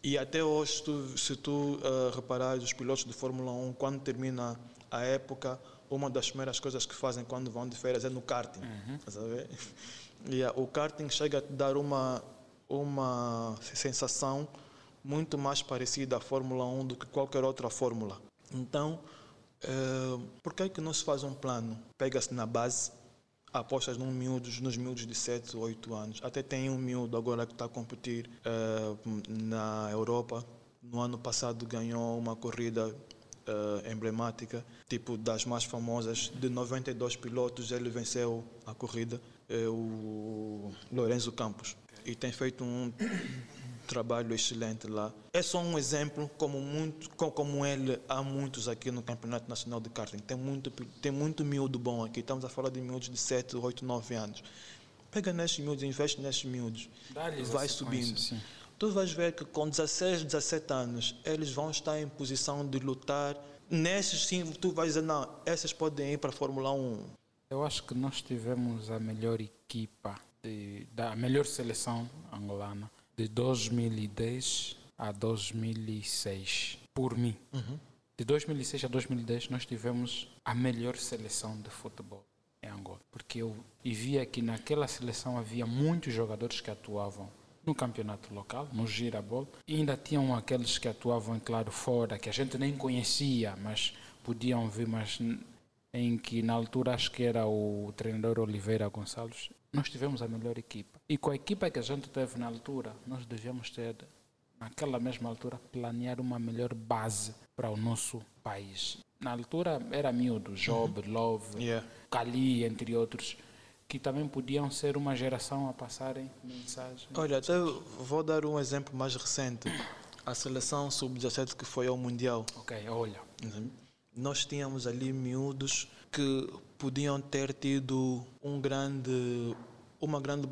E até hoje, tu, se tu uh, reparares, os pilotos de Fórmula 1, quando termina a época, uma das primeiras coisas que fazem quando vão de férias é no karting. Uhum. Sabe? E uh, o karting chega a te dar uma, uma sensação muito mais parecida à Fórmula 1 do que qualquer outra fórmula. Então, uh, por que, é que não se faz um plano? Pega-se na base, apostas num miúdos, nos miúdos de 7 ou 8 anos. Até tem um miúdo agora que está a competir uh, na Europa. No ano passado ganhou uma corrida uh, emblemática, tipo das mais famosas, de 92 pilotos, ele venceu a corrida, é o Lorenzo Campos. E tem feito um trabalho excelente lá. É só um exemplo, como, muito, como ele, há muitos aqui no Campeonato Nacional de Karting. Tem muito, tem muito miúdo bom aqui. Estamos a falar de miúdos de 7, 8, 9 anos. Pega nestes miúdos, investe nestes miúdos. Vai subindo. Sim. Tu vais ver que com 16, 17 anos, eles vão estar em posição de lutar. Nesses, sim, tu vais dizer, não, essas podem ir para a Fórmula 1. Eu acho que nós tivemos a melhor equipa, de, da melhor seleção angolana de 2010 a 2006, por mim. Uhum. De 2006 a 2010 nós tivemos a melhor seleção de futebol em Angola, porque eu via que naquela seleção havia muitos jogadores que atuavam no campeonato local, no girabol, e ainda tinham aqueles que atuavam, claro, fora, que a gente nem conhecia, mas podiam vir, mas em que na altura acho que era o treinador Oliveira Gonçalves, nós tivemos a melhor equipa. E com a equipa que a gente teve na altura, nós devíamos ter, naquela mesma altura, planear uma melhor base para o nosso país. Na altura era miúdo, Job, uhum. Love, yeah. Kali, entre outros, que também podiam ser uma geração a passarem mensagens. Olha, eu vou dar um exemplo mais recente. A seleção sub-17 que foi ao Mundial. Ok, olha. Nós tínhamos ali miúdos que podiam ter tido um grande, uma grande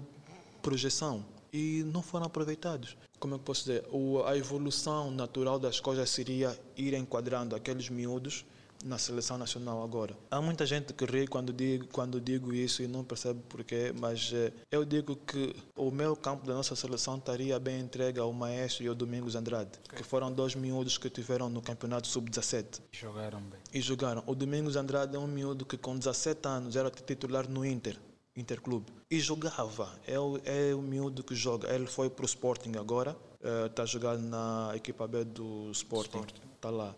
projeção e não foram aproveitados. Como é que posso dizer? a evolução natural das coisas seria ir enquadrando aqueles miúdos na seleção nacional agora. Há muita gente que ri quando digo, quando digo isso e não percebe porquê, mas eh, eu digo que o meu campo da nossa seleção estaria bem entregue ao Maestro e ao Domingos Andrade, okay. que foram dois miúdos que tiveram no campeonato sub-17. Jogaram bem. E jogaram. O Domingos Andrade é um miúdo que com 17 anos era titular no Inter. Interclube. E jogava. É o, é o miúdo que joga. Ele foi para o Sporting agora. Está uh, a jogar na equipa B do Sporting. Está lá.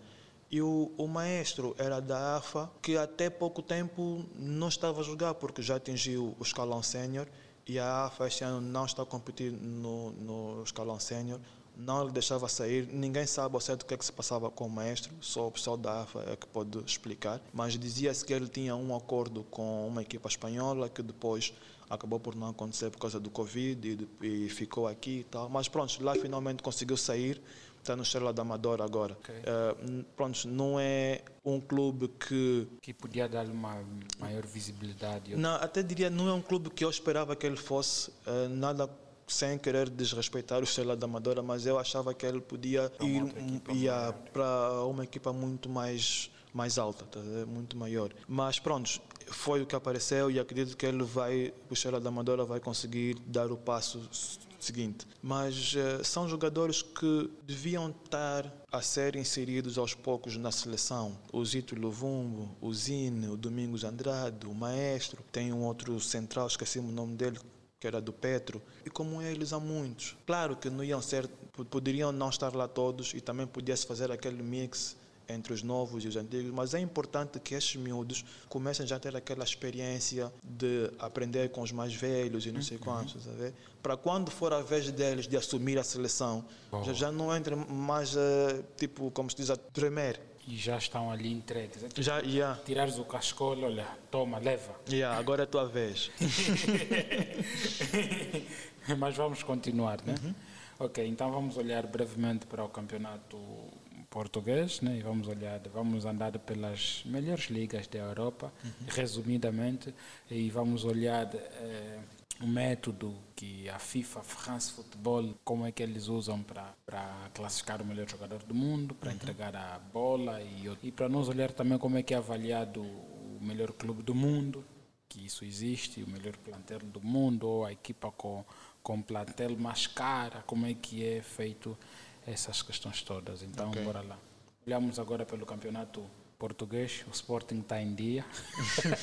E o, o, maestro era da AFA, que até pouco tempo não estava a jogar, porque já atingiu o escalão sénior e a AFA este ano não está a competir no, no escalão sénior, não lhe deixava sair. Ninguém sabe ao certo o que é que se passava com o maestro, só o pessoal da AFA é que pode explicar. Mas dizia-se que ele tinha um acordo com uma equipa espanhola que depois acabou por não acontecer por causa do Covid e, e ficou aqui e tal. Mas pronto, lá finalmente conseguiu sair está no Estrela da Amadora agora. Okay. Uh, pronto, não é um clube que... Que podia dar uma maior visibilidade. Não, até diria, não é um clube que eu esperava que ele fosse, uh, nada sem querer desrespeitar o Estrela da Amadora, mas eu achava que ele podia ir ia para uma equipa muito mais mais alta, tá? muito maior. Mas pronto, foi o que apareceu e acredito que ele vai, o Estrela da Amadora vai conseguir dar o passo seguinte. Mas uh, são jogadores que deviam estar a ser inseridos aos poucos na seleção. O Zito Luvumbo, o Zine, o Domingos Andrade, o Maestro, tem um outro central, esqueci o nome dele, que era do Petro, e como eles há muitos. Claro que não iam ser, poderiam não estar lá todos e também podia-se fazer aquele mix entre os novos e os antigos, mas é importante que estes miúdos comecem já a ter aquela experiência de aprender com os mais velhos e não sei uhum. quantos, sabe? para quando for a vez deles de assumir a seleção, oh. já, já não entre mais, uh, tipo, como se diz, a tremer. E já estão ali entregues. É tipo, já, yeah. Tirares o cascolo, olha, toma, leva. Yeah, agora é a tua vez. mas vamos continuar, né? Uhum. Ok, então vamos olhar brevemente para o campeonato português, né? E vamos olhar, vamos andar pelas melhores ligas da Europa, uhum. resumidamente, e vamos olhar eh, o método que a FIFA, France Football, como é que eles usam para classificar o melhor jogador do mundo, para uhum. entregar a bola e, e para nós olhar também como é que é avaliado o melhor clube do mundo, que isso existe, o melhor plantel do mundo, ou a equipa com, com plantel mais cara, como é que é feito essas questões todas. Então, okay. bora lá. Olhamos agora pelo campeonato português, o Sporting está em dia.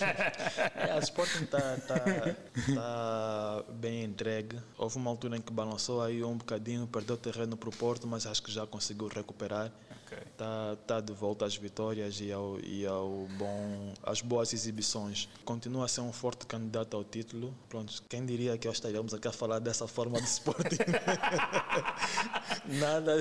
é, o Sporting está tá, tá bem entregue. Houve uma altura em que balançou aí um bocadinho, perdeu terreno para o Porto, mas acho que já conseguiu recuperar. Está tá de volta às vitórias e, ao, e ao bom, às boas exibições. Continua a ser um forte candidato ao título. Pronto, quem diria que nós estaríamos aqui a falar dessa forma de Sporting? Nada,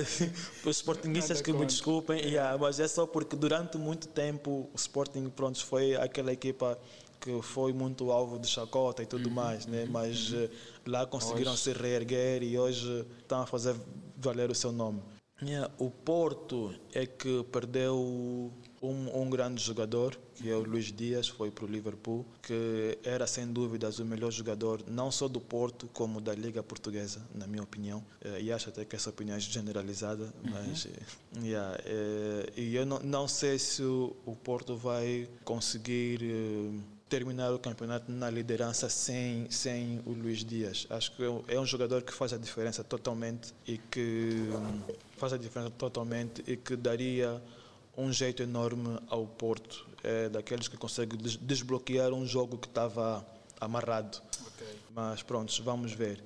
os Sportingistas que me desculpem, yeah, mas é só porque durante muito tempo o Sporting pronto, foi aquela equipa que foi muito alvo de chacota e tudo uhum, mais, né? Uhum, mas uhum. lá conseguiram hoje. se reerguer e hoje estão a fazer valer o seu nome. O Porto é que perdeu um, um, grande jogador, que é o Luís Dias, foi para o Liverpool, que era sem dúvidas o melhor jogador, não só do Porto, como da Liga Portuguesa, na minha opinião. Eh, e acho até que essa opinião é generalizada, uhum. mas. Uhum. Yeah, é, e eu não, não sei se o Porto vai conseguir terminar o campeonato na liderança sem, sem o Luís Dias. Acho que é um jogador que faz a diferença totalmente e que faz a diferença totalmente e que daria um jeito enorme ao Porto. É daqueles que consegue desbloquear um jogo que estava amarrado. Okay. Mas pronto, vamos ver.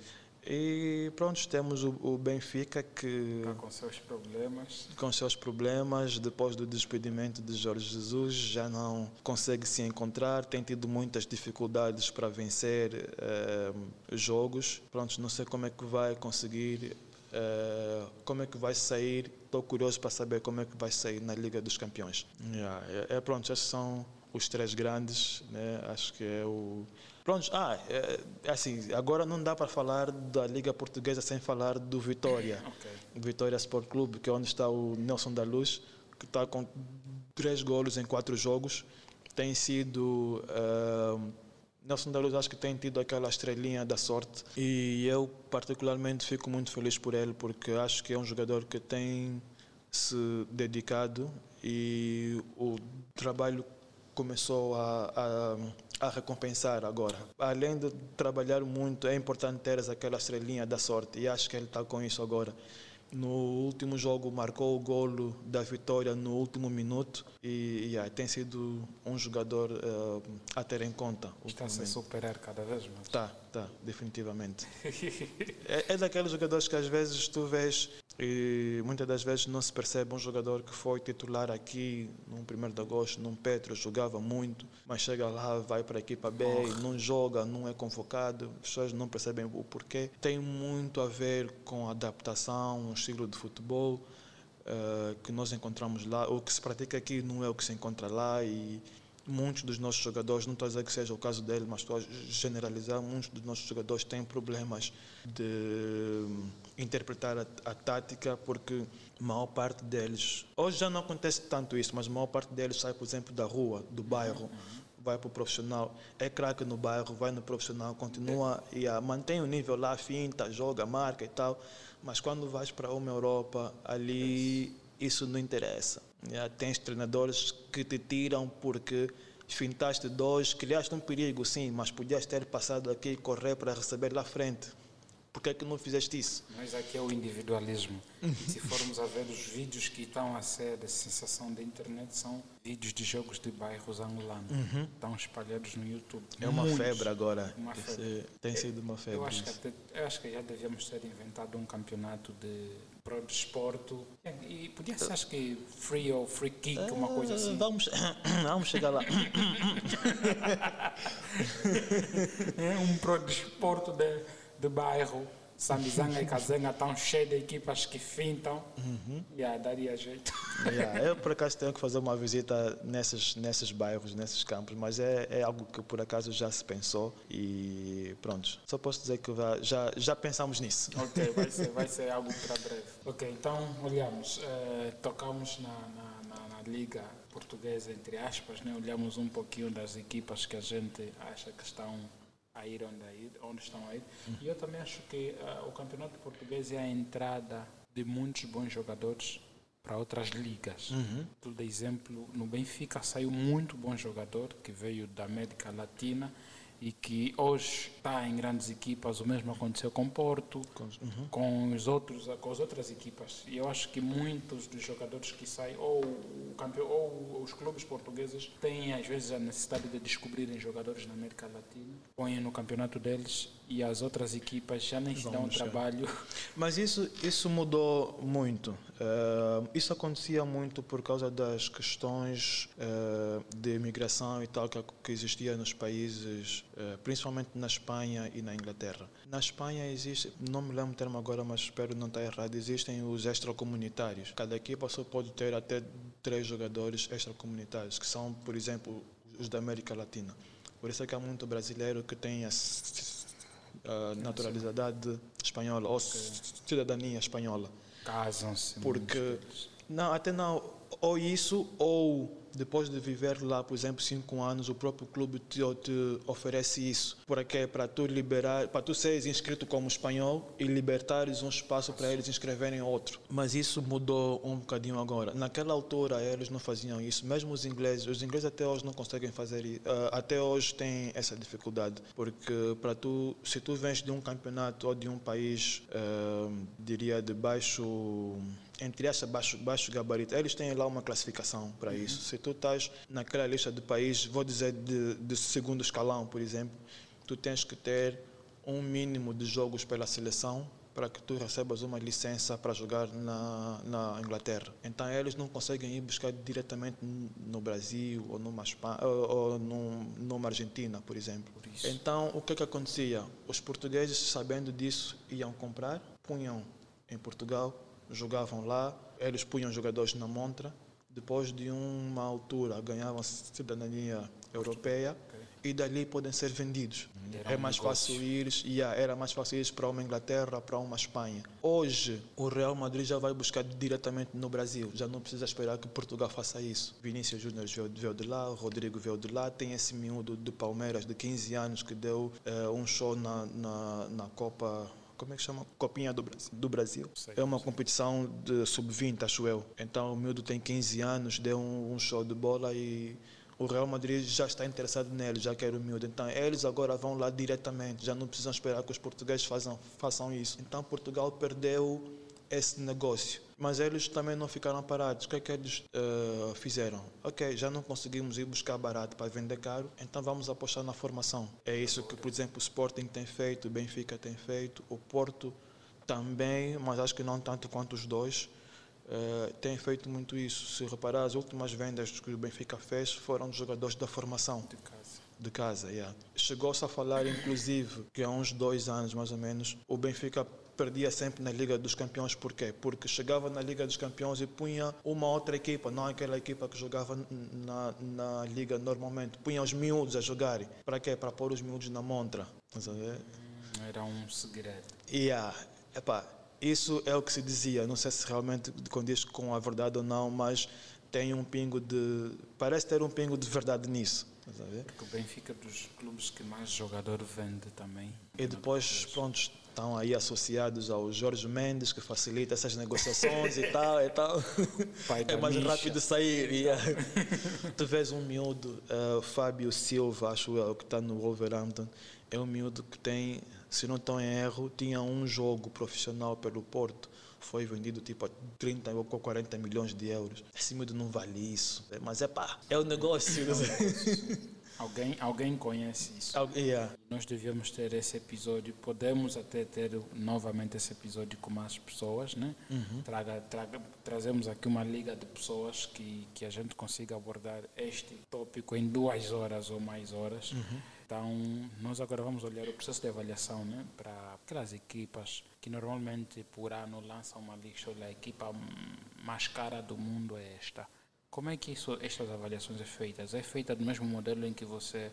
E pronto, temos o, o Benfica que. Está com seus problemas. Com seus problemas, depois do despedimento de Jorge Jesus, já não consegue se encontrar, tem tido muitas dificuldades para vencer eh, jogos. Pronto, não sei como é que vai conseguir, eh, como é que vai sair. Estou curioso para saber como é que vai sair na Liga dos Campeões. Yeah, é, é pronto, esses são os três grandes, né? acho que é o Pronto, ah, é, é, assim, agora não dá para falar da Liga Portuguesa sem falar do Vitória. Okay. Vitória Sport Clube, que é onde está o Nelson da Luz, que está com três golos em quatro jogos. Tem sido. Uh, Nelson da Luz acho que tem tido aquela estrelinha da sorte e eu particularmente fico muito feliz por ele porque acho que é um jogador que tem se dedicado e o trabalho começou a, a a recompensar agora. Além de trabalhar muito, é importante ter aquela estrelinha da sorte e acho que ele está com isso agora. No último jogo marcou o golo da vitória no último minuto e yeah, tem sido um jogador uh, a ter em conta. Está a se superar cada vez mais. Está, definitivamente. é, é daqueles jogadores que às vezes tu vês e muitas das vezes não se percebe um jogador que foi titular aqui no 1 de agosto, num Petro, jogava muito, mas chega lá, vai para a equipa B, oh. não joga, não é convocado, as pessoas não percebem o porquê. Tem muito a ver com a adaptação, o estilo de futebol uh, que nós encontramos lá. O que se pratica aqui não é o que se encontra lá e muitos dos nossos jogadores, não estou a dizer que seja o caso dele, mas estou a generalizar, muitos dos nossos jogadores têm problemas de interpretar a, a tática porque a maior parte deles, hoje já não acontece tanto isso, mas a maior parte deles sai, por exemplo, da rua, do bairro, vai para o profissional, é craque no bairro, vai no profissional, continua e a, mantém o nível lá, finta, joga, marca e tal. Mas quando vais para uma Europa, ali isso não interessa. Yeah, tens treinadores que te tiram porque fintaste dois, criaste um perigo, sim, mas podias ter passado aqui e correr para receber lá frente. Por que é que não fizeste isso? Mas aqui é o individualismo. Se formos a ver os vídeos que estão a ser de sensação da internet, são vídeos de jogos de bairros angolanos. Uhum. Estão espalhados no YouTube. É uma Muitos. febre agora. Uma febre. Tem sido uma febre. Eu acho, até, eu acho que já devíamos ter inventado um campeonato de pro desporto. E podia ser, acho que, free ou free kick, uma coisa assim. Vamos, vamos chegar lá. é um pro desporto de de bairro, Sambizanga e Kazenga estão cheios de equipas que fintam. Uhum. Yeah, daria jeito. Yeah, eu, por acaso, tenho que fazer uma visita nesses, nesses bairros, nesses campos, mas é, é algo que, por acaso, já se pensou e pronto. Só posso dizer que já, já pensamos nisso. Ok, vai ser, vai ser algo para breve. Ok, então, olhamos, eh, tocamos na, na, na, na Liga Portuguesa, entre aspas, né? olhamos um pouquinho das equipas que a gente acha que estão a ir onde, onde estão a ir. E eu também acho que uh, o campeonato português é a entrada de muitos bons jogadores para outras ligas. Uhum. Por exemplo, no Benfica saiu muito bom jogador que veio da América Latina e que hoje está em grandes equipas. O mesmo aconteceu com Porto, uhum. com, os outros, com as outras equipas. E eu acho que muitos dos jogadores que saem, ou, campeão, ou os clubes portugueses, têm às vezes a necessidade de descobrirem jogadores na América Latina, põem no campeonato deles e as outras equipas já nem se dão trabalho. Mas isso, isso mudou muito. Uh, isso acontecia muito por causa das questões uh, de imigração e tal que, que existia nos países eh, principalmente na Espanha e na Inglaterra. Na Espanha existe, não me lembro o termo agora, mas espero não estar errado, existem os extracomunitários. Cada equipa só pode ter até três jogadores extracomunitários, que são, por exemplo, os da América Latina. Por isso é que há muito brasileiro que tem a, a naturalidade espanhola ou cidadania espanhola. Casam-se. Porque, não, até não, ou isso, ou depois de viver lá, por exemplo, cinco anos, o próprio clube te, te oferece isso. Para quê? Para tu liberar, para tu seres inscrito como espanhol e libertares um espaço para eles inscreverem outro. Mas isso mudou um bocadinho agora. Naquela altura eles não faziam isso. Mesmo os ingleses, os ingleses até hoje não conseguem fazer isso. Uh, até hoje têm essa dificuldade, porque para tu, se tu vens de um campeonato ou de um país, uh, diria de baixo entre essa baixo, baixo gabarito, eles têm lá uma classificação para uhum. isso. Se tu estás naquela lista de países, vou dizer de, de segundo escalão, por exemplo, tu tens que ter um mínimo de jogos pela seleção para que tu recebas uma licença para jogar na, na Inglaterra. Então eles não conseguem ir buscar diretamente no Brasil ou numa, Espanha, ou, ou numa Argentina, por exemplo. Por então o que, que acontecia? Os portugueses, sabendo disso, iam comprar, punham em Portugal jogavam lá, eles punham jogadores na montra, depois de uma altura ganhavam cidadania europeia okay. e dali podem ser vendidos. Era é mais fácil ir, yeah, era mais fácil ir para uma Inglaterra, para uma Espanha. Hoje o Real Madrid já vai buscar diretamente no Brasil, já não precisa esperar que Portugal faça isso. Vinícius Júnior veio de lá, Rodrigo veio de lá, tem esse miúdo de Palmeiras de 15 anos que deu uh, um show na, na, na Copa como é que chama? Copinha do, do Brasil. Sei, é uma sei. competição de sub-20, acho eu. Então o miúdo tem 15 anos, deu um, um, show de bola e o Real Madrid já está interessado nele, já quer o miúdo. Então eles agora vão lá diretamente, já não precisam esperar que os portugueses façam, façam isso. Então Portugal perdeu esse negócio. Mas eles também não ficaram parados. O que é que eles uh, fizeram? Ok, já não conseguimos ir buscar barato para vender caro, então vamos apostar na formação. É isso que, por exemplo, o Sporting tem feito, o Benfica tem feito, o Porto também, mas acho que não tanto quanto os dois. Uh, tem feito muito isso. Se reparar, as últimas vendas que o Benfica fez foram dos jogadores da formação. De casa. De casa, yeah. Chegou-se a falar, inclusive, que há uns dois anos mais ou menos, o Benfica perdia sempre na Liga dos Campeões. Porquê? Porque chegava na Liga dos Campeões e punha uma outra equipa, não aquela equipa que jogava na, na Liga normalmente. Punha os miúdos a jogarem. Para quê? Para pôr os miúdos na montra. Era um segredo. Yeah. Epá, isso é o que se dizia. Não sei se realmente condiz com a verdade ou não, mas tem um pingo de. Parece ter um pingo de verdade nisso. Porque o Benfica é dos clubes que mais jogador vende também. E depois, pronto, estão aí associados ao Jorge Mendes, que facilita essas negociações e tal e tal. É mais Misha. rápido sair. yeah. tu vês um miúdo, uh, Fábio Silva, acho eu, que está no Wolverhampton. É um miúdo que tem, se não estou em erro, tinha um jogo profissional pelo Porto. Foi vendido tipo a 30 ou 40 milhões de euros. Esse miúdo não vale isso. Mas é pá, é o negócio. Alguém, alguém conhece isso. Al- yeah. Nós devíamos ter esse episódio, podemos até ter novamente esse episódio com mais pessoas, né? Traga, traga, trazemos aqui uma liga de pessoas que, que a gente consiga abordar este tópico em duas horas ou mais horas. Então, nós agora vamos olhar o processo de avaliação né? para aquelas equipas que normalmente por ano lançam uma lista, olha, a equipa mais cara do mundo é esta. Como é que isso, estas avaliações é feitas? É feita do mesmo modelo em que você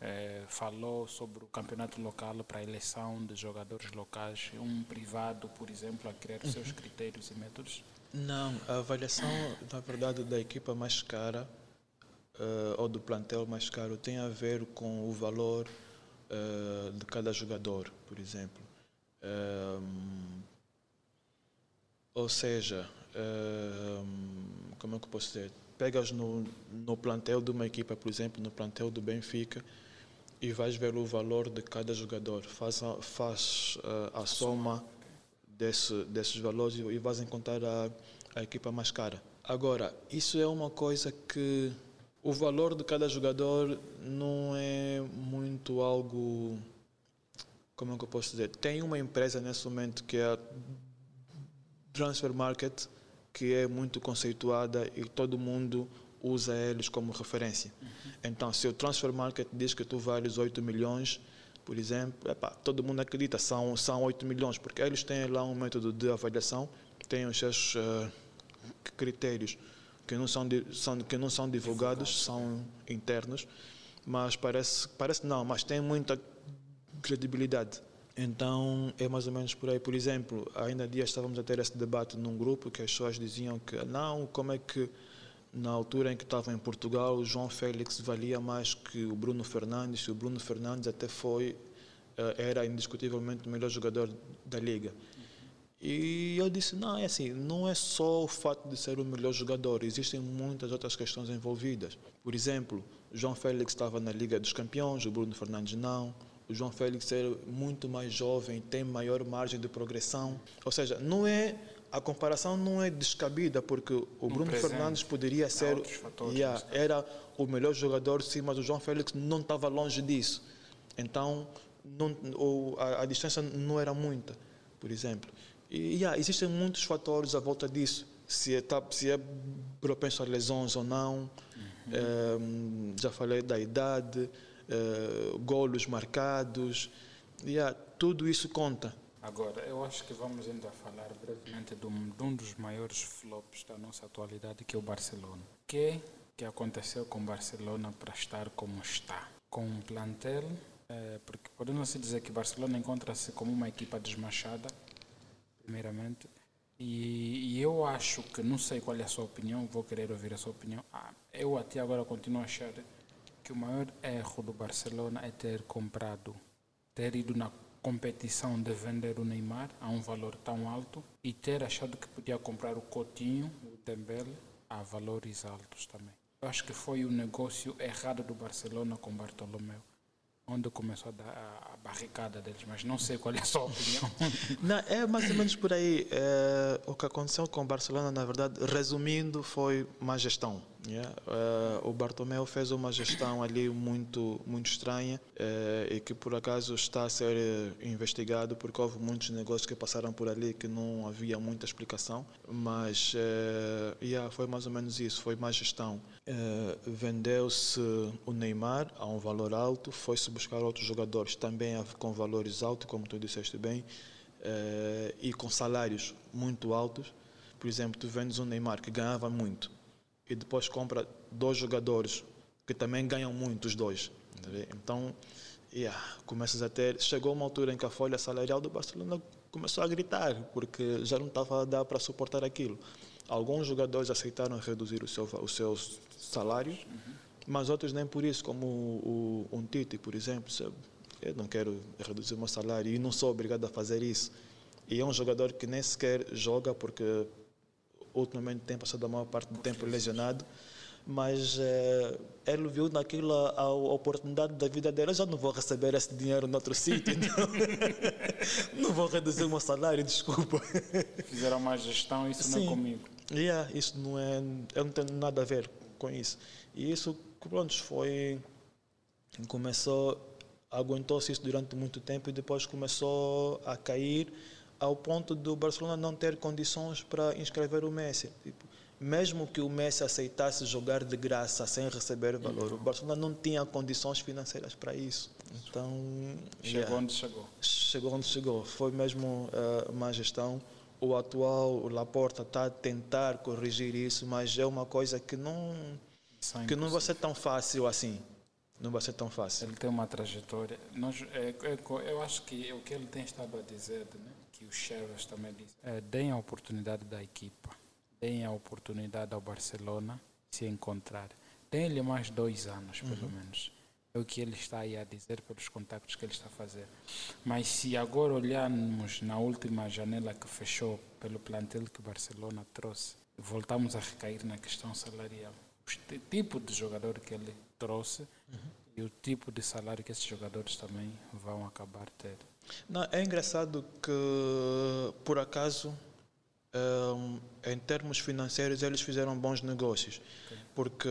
eh, falou sobre o campeonato local para a eleição de jogadores locais, um privado, por exemplo, a criar os seus critérios e métodos? Não, a avaliação, na verdade, da equipa mais cara eh, ou do plantel mais caro tem a ver com o valor eh, de cada jogador, por exemplo. Ou seja, como é que eu posso dizer? Pegas no, no plantel de uma equipa, por exemplo, no plantel do Benfica, e vais ver o valor de cada jogador. Faz a, faz, eh, a soma desse, desses valores e vais encontrar a, a equipa mais cara. Agora, isso é uma coisa que o valor de cada jogador não é muito algo. Como é que eu posso dizer? Tem uma empresa nesse momento que é a Transfer Market, que é muito conceituada e todo mundo usa eles como referência. Então, se o Transfer Market diz que tu vales 8 milhões, por exemplo, epá, todo mundo acredita, são, são 8 milhões, porque eles têm lá um método de avaliação, têm os seus eh, critérios que não são, são, que não são divulgados, são internos, mas parece, parece não, mas tem muita credibilidade. Então é mais ou menos por aí. Por exemplo, ainda há dias estávamos a ter esse debate num grupo que as pessoas diziam que não, como é que na altura em que estava em Portugal o João Félix valia mais que o Bruno Fernandes, o Bruno Fernandes até foi, eh, era indiscutivelmente o melhor jogador da liga. E eu disse, não, é assim, não é só o fato de ser o melhor jogador, existem muitas outras questões envolvidas. Por exemplo, João Félix estava na Liga dos Campeões, o Bruno Fernandes não. O João Félix é muito mais jovem, tem maior margem de progressão. Ou seja, não é a comparação não é descabida porque o Bruno presente. Fernandes poderia ser fatores, Yeah, mas- era o melhor jogador, sim, mas o João Félix não estava longe disso. Então, não, o- a, a distância não era muita, por exemplo. E yeah, existem muitos fatores à volta disso. Se é, tá, se é propenso a lesões ou não. Eh, já falei da idade, eh, golos marcados. Yeah, tudo isso conta. Agora, eu acho que vamos ainda falar brevemente de um, de um dos maiores flops da nossa atualidade, que é o Barcelona. O que, que aconteceu com o Barcelona para estar como está? Com um plantel, eh, porque podemos dizer que Barcelona encontra-se como uma equipa desmanchada, primeiramente, e, e eu acho que, não sei qual é a sua opinião, vou querer ouvir a sua opinião. Ah, eu até agora continuo a achar que o maior erro do Barcelona é ter comprado, ter ido na competição de vender o Neymar a um valor tão alto e ter achado que podia comprar o Coutinho, o Dembele, a valores altos também. Eu acho que foi o negócio errado do Barcelona com Bartolomeu, onde começou a, dar a, barricada deles, mas não sei qual é a sua opinião. Não, é mais ou menos por aí. É, o que aconteceu com o Barcelona, na verdade, resumindo, foi má gestão. Yeah. É, o Bartomeu fez uma gestão ali muito, muito estranha é, e que, por acaso, está a ser eh, investigado porque houve muitos negócios que passaram por ali que não havia muita explicação. Mas é, yeah, foi mais ou menos isso, foi má gestão. É, Vendeu-se o Neymar a um valor alto, foi-se buscar outros jogadores também com valores altos, como tu disseste bem, e com salários muito altos. Por exemplo, tu vendes um Neymar que ganhava muito e depois compra dois jogadores que também ganham muito, os dois. Então, yeah, começas a ter. Chegou uma altura em que a folha salarial do Barcelona começou a gritar, porque já não estava a dar para suportar aquilo. Alguns jogadores aceitaram reduzir o seu, o seu salário, mas outros nem por isso, como o, o, um por exemplo. Eu não quero reduzir o meu salário e não sou obrigado a fazer isso. E é um jogador que nem sequer joga porque ultimamente tem passado a maior parte do tempo lesionado mas é, ele viu naquilo a, a, oportunidade da vida dele. Eu já não vou receber esse dinheiro em outro sítio, então não vou reduzir o meu salário, desculpa. Fizeram mais gestão, isso Sim. não é comigo. Yeah, isso não é, eu não tenho nada a ver com isso. E isso, pronto, foi. Começou, aguentou-se isso durante muito tempo e depois começou a cair ao ponto do Barcelona não ter condições para inscrever o Messi. Tipo, mesmo que o Messi aceitasse jogar de graça sem receber valor, o Barcelona não tinha condições financeiras para isso. Então chegou yeah, onde chegou. Chegou onde chegou. Foi mesmo uh, uma gestão. O atual, o Laporta está a tentar corrigir isso, mas é uma coisa que não é que não vai ser tão fácil assim. Não vai ser tão fácil. Ele tem uma trajetória. Nós, é, é, eu acho que o que ele tem estado a dizer, né, o Chevas também disse, é, deem a oportunidade da equipa deem a oportunidade ao Barcelona se encontrar. Deem-lhe mais dois anos, pelo uhum. menos. É o que ele está aí a dizer pelos contactos que ele está a fazer. Mas se agora olharmos na última janela que fechou pelo plantel que o Barcelona trouxe, voltamos a recair na questão salarial. O tipo de jogador que ele trouxe uhum. e o tipo de salário que esses jogadores também vão acabar ter. Não, é engraçado que, por acaso, um, em termos financeiros, eles fizeram bons negócios, okay. porque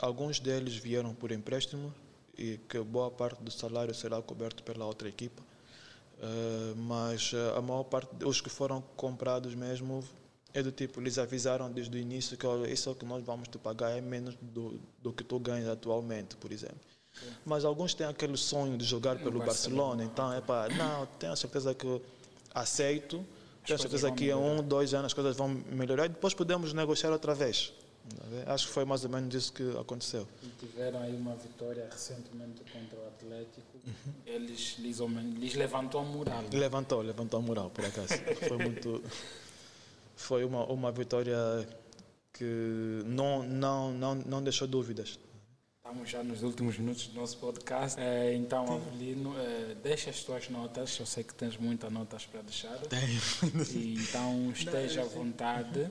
alguns deles vieram por empréstimo e que boa parte do salário será coberto pela outra equipa. Uh, mas uh, a maior parte, os que foram comprados mesmo, é do tipo, eles avisaram desde o início que olha, isso é o que nós vamos te pagar, é menos do, do que tu ganhas atualmente, por exemplo. Mas alguns têm aquele sonho de jogar pelo Barcelona, Barcelona, então é para, não, tenho certeza que aceito, tenho certeza que em um, dois anos as coisas vão melhorar e depois podemos negociar outra vez. Acho que foi mais ou menos isso que aconteceu. E tiveram aí uma vitória recentemente contra o Atlético. Uhum. Eles lhes, lhes levantou a moral. Levantou, levantou a moral, por acaso. foi muito. Foi uma, uma vitória que não, não, não, não deixou dúvidas. Estamos já nos últimos minutos do nosso podcast. É, então, Avelino, é, deixa as tuas notas. Eu sei que tens muitas notas para deixar. Tenho. E, então, esteja à vontade.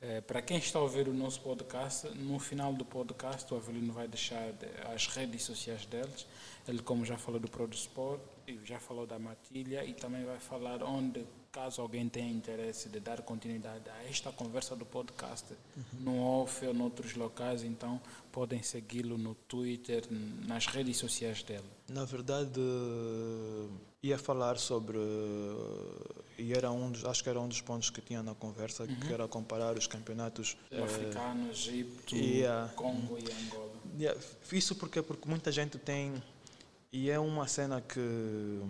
É, para quem está a ouvir o nosso podcast, no final do podcast, o Avelino vai deixar as redes sociais deles. Ele, como já falou do Produsport, já falou da Matilha e também vai falar onde caso alguém tenha interesse de dar continuidade a esta conversa do podcast uhum. no off ou noutros locais, então podem segui-lo no Twitter, nas redes sociais dele. Na verdade, ia falar sobre e era um dos, acho que era um dos pontos que tinha na conversa, uhum. que era comparar os campeonatos eh, africano, Egito, yeah. Congo e Angola. Yeah. Isso porque porque muita gente tem e é uma cena que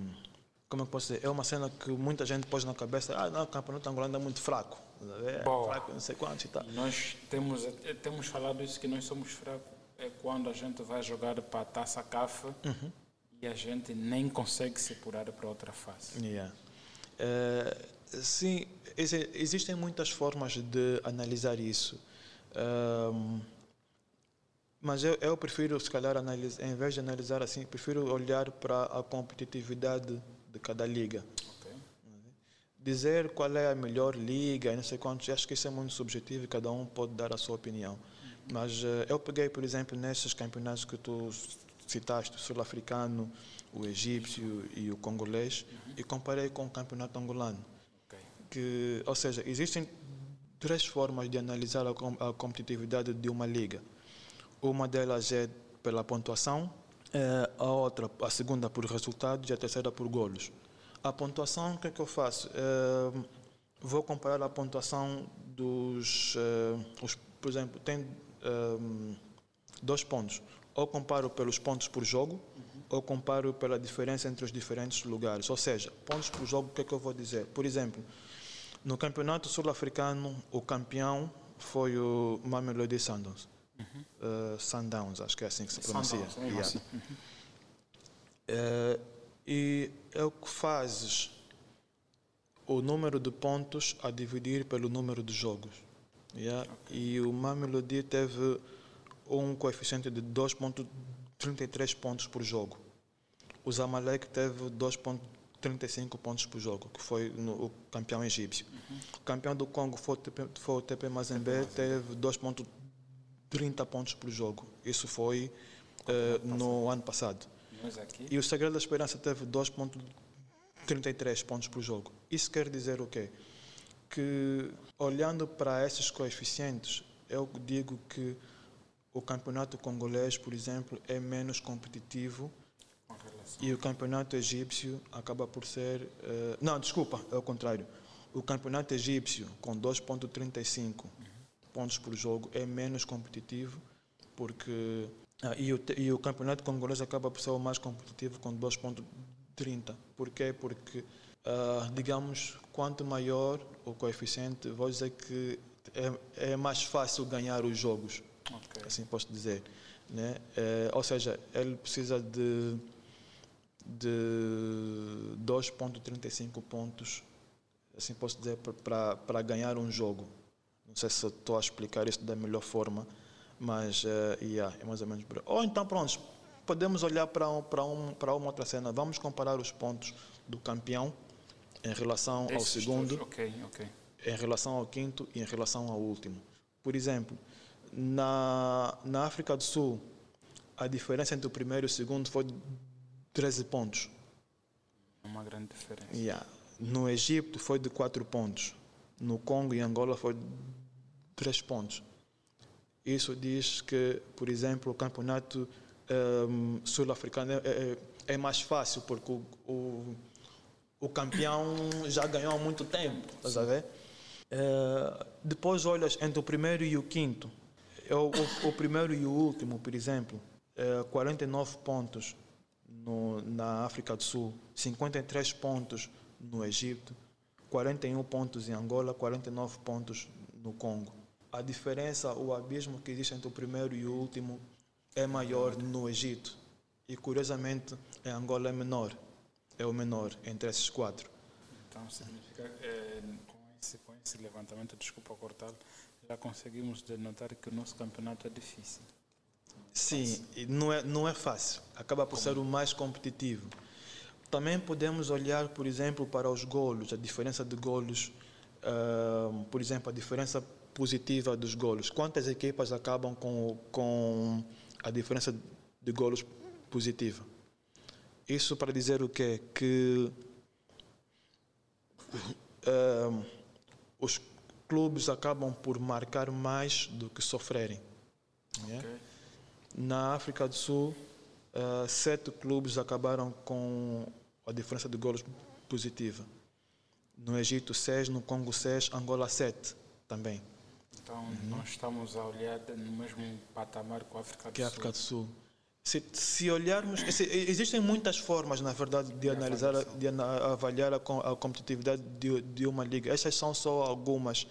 como é que posso dizer? É uma cena que muita gente pôs na cabeça, ah, não, o campeonato angolano é muito fraco. É fraco, não sei quanto e tal. Nós temos, temos falado isso, que nós somos fracos. É quando a gente vai jogar para a taça CAF uhum. e a gente nem consegue se apurar para outra fase. Yeah. É, sim, existem muitas formas de analisar isso. Um, mas eu, eu prefiro, se calhar, analisar, em vez de analisar assim, prefiro olhar para a competitividade de cada liga. Dizer qual é a melhor liga, não sei quantos, acho que isso é muito subjetivo e cada um pode dar a sua opinião. Mas uh, eu peguei, por exemplo, nesses campeonatos que tu citaste, o sul-africano, o egípcio e o congolês, uhum. e comparei com o campeonato angolano. Okay. Que, ou seja, existem três formas de analisar a, a competitividade de uma liga. Uma delas é pela pontuação, é, a outra, a segunda por resultados e a terceira por golos. A pontuação, o que é que eu faço? É, vou comparar a pontuação dos, é, os, por exemplo, tem é, dois pontos. Ou comparo pelos pontos por jogo, uhum. ou comparo pela diferença entre os diferentes lugares. Ou seja, pontos por jogo, o que é que eu vou dizer? Por exemplo, no campeonato sul-africano, o campeão foi o Mamelodi Sundowns uh, Sundowns, acho que é assim que se pronuncia. Sundowns, é yeah. assim. uhum. uh, e é o que fazes o número de pontos a dividir pelo número de jogos. Yeah? Okay. E o Mamelodi teve um coeficiente de 2,33 pontos por jogo. O Zamalek teve 2,35 pontos por jogo, que foi no, o campeão egípcio. Uhum. O campeão do Congo foi o TP, foi o TP Mazembe, teve 2,30 pontos por jogo. Isso foi uh, no ano passado. E o Segredo da Esperança teve 2,33 pontos por jogo. Isso quer dizer o quê? Que olhando para esses coeficientes, eu digo que o campeonato congolês, por exemplo, é menos competitivo e o campeonato egípcio acaba por ser. Uh, não, desculpa, é o contrário. O campeonato egípcio, com 2,35 uhum. pontos por jogo, é menos competitivo porque. Ah, e, o, e o campeonato congolês acaba por ser o mais competitivo com 2,30. Porquê? Porque, uh, digamos, quanto maior o coeficiente, vou dizer que é, é mais fácil ganhar os jogos. Okay. Assim posso dizer. Né? É, ou seja, ele precisa de de 2,35 pontos, assim posso dizer, para ganhar um jogo. Não sei se estou a explicar isso da melhor forma, mas uh, yeah, é mais ou menos. Ou então, pronto, podemos olhar para, um, para, um, para uma outra cena. Vamos comparar os pontos do campeão em relação ao segundo, okay, okay. em relação ao quinto e em relação ao último. Por exemplo, na, na África do Sul, a diferença entre o primeiro e o segundo foi 13 pontos. Uma grande diferença. Yeah. No Egito foi de 4 pontos. No Congo e Angola foi de 3 pontos. Isso diz que, por exemplo, o campeonato um, ehm, sul-africano é, é, é, mais fácil, porque o, o, o, campeão já ganhou há muito tempo. Estás a ver? Uh, depois olhas entre o primeiro e o quinto. É o, o, o primeiro e o último, por exemplo, uh, 49 pontos no, na África do Sul, 53 pontos no Egito, 41 pontos em Angola, 49 pontos no Congo. A diferença, o abismo que existe entre o primeiro e o último é maior no Egito. E curiosamente, em Angola é menor. É o menor entre esses quatro. Então significa, é, com, esse, com esse levantamento, desculpa cortar, já conseguimos denotar que o nosso campeonato é difícil. Sim, não é, não é fácil. Acaba por ser o mais competitivo. Também podemos olhar, por exemplo, para os golos, a diferença de golos, uh, por exemplo, a diferença positiva dos golos. Quantas equipas acabam com, com a diferença de golos positiva? Isso para dizer o quê? Que uh, os clubes acabam por marcar mais do que sofrerem. Okay. Yeah? Na África do Sul, uh, sete clubes acabaram com a diferença de golos positiva. No Egito, seis, no Congo, seis, Angola, sete também. Então, uhum. nós estamos a olhar no mesmo patamar com a África do que Sul. África do Sul. Se, se olharmos, existem muitas formas, na verdade, de analisar, de avaliar a, a competitividade de, de uma liga. Estas são só algumas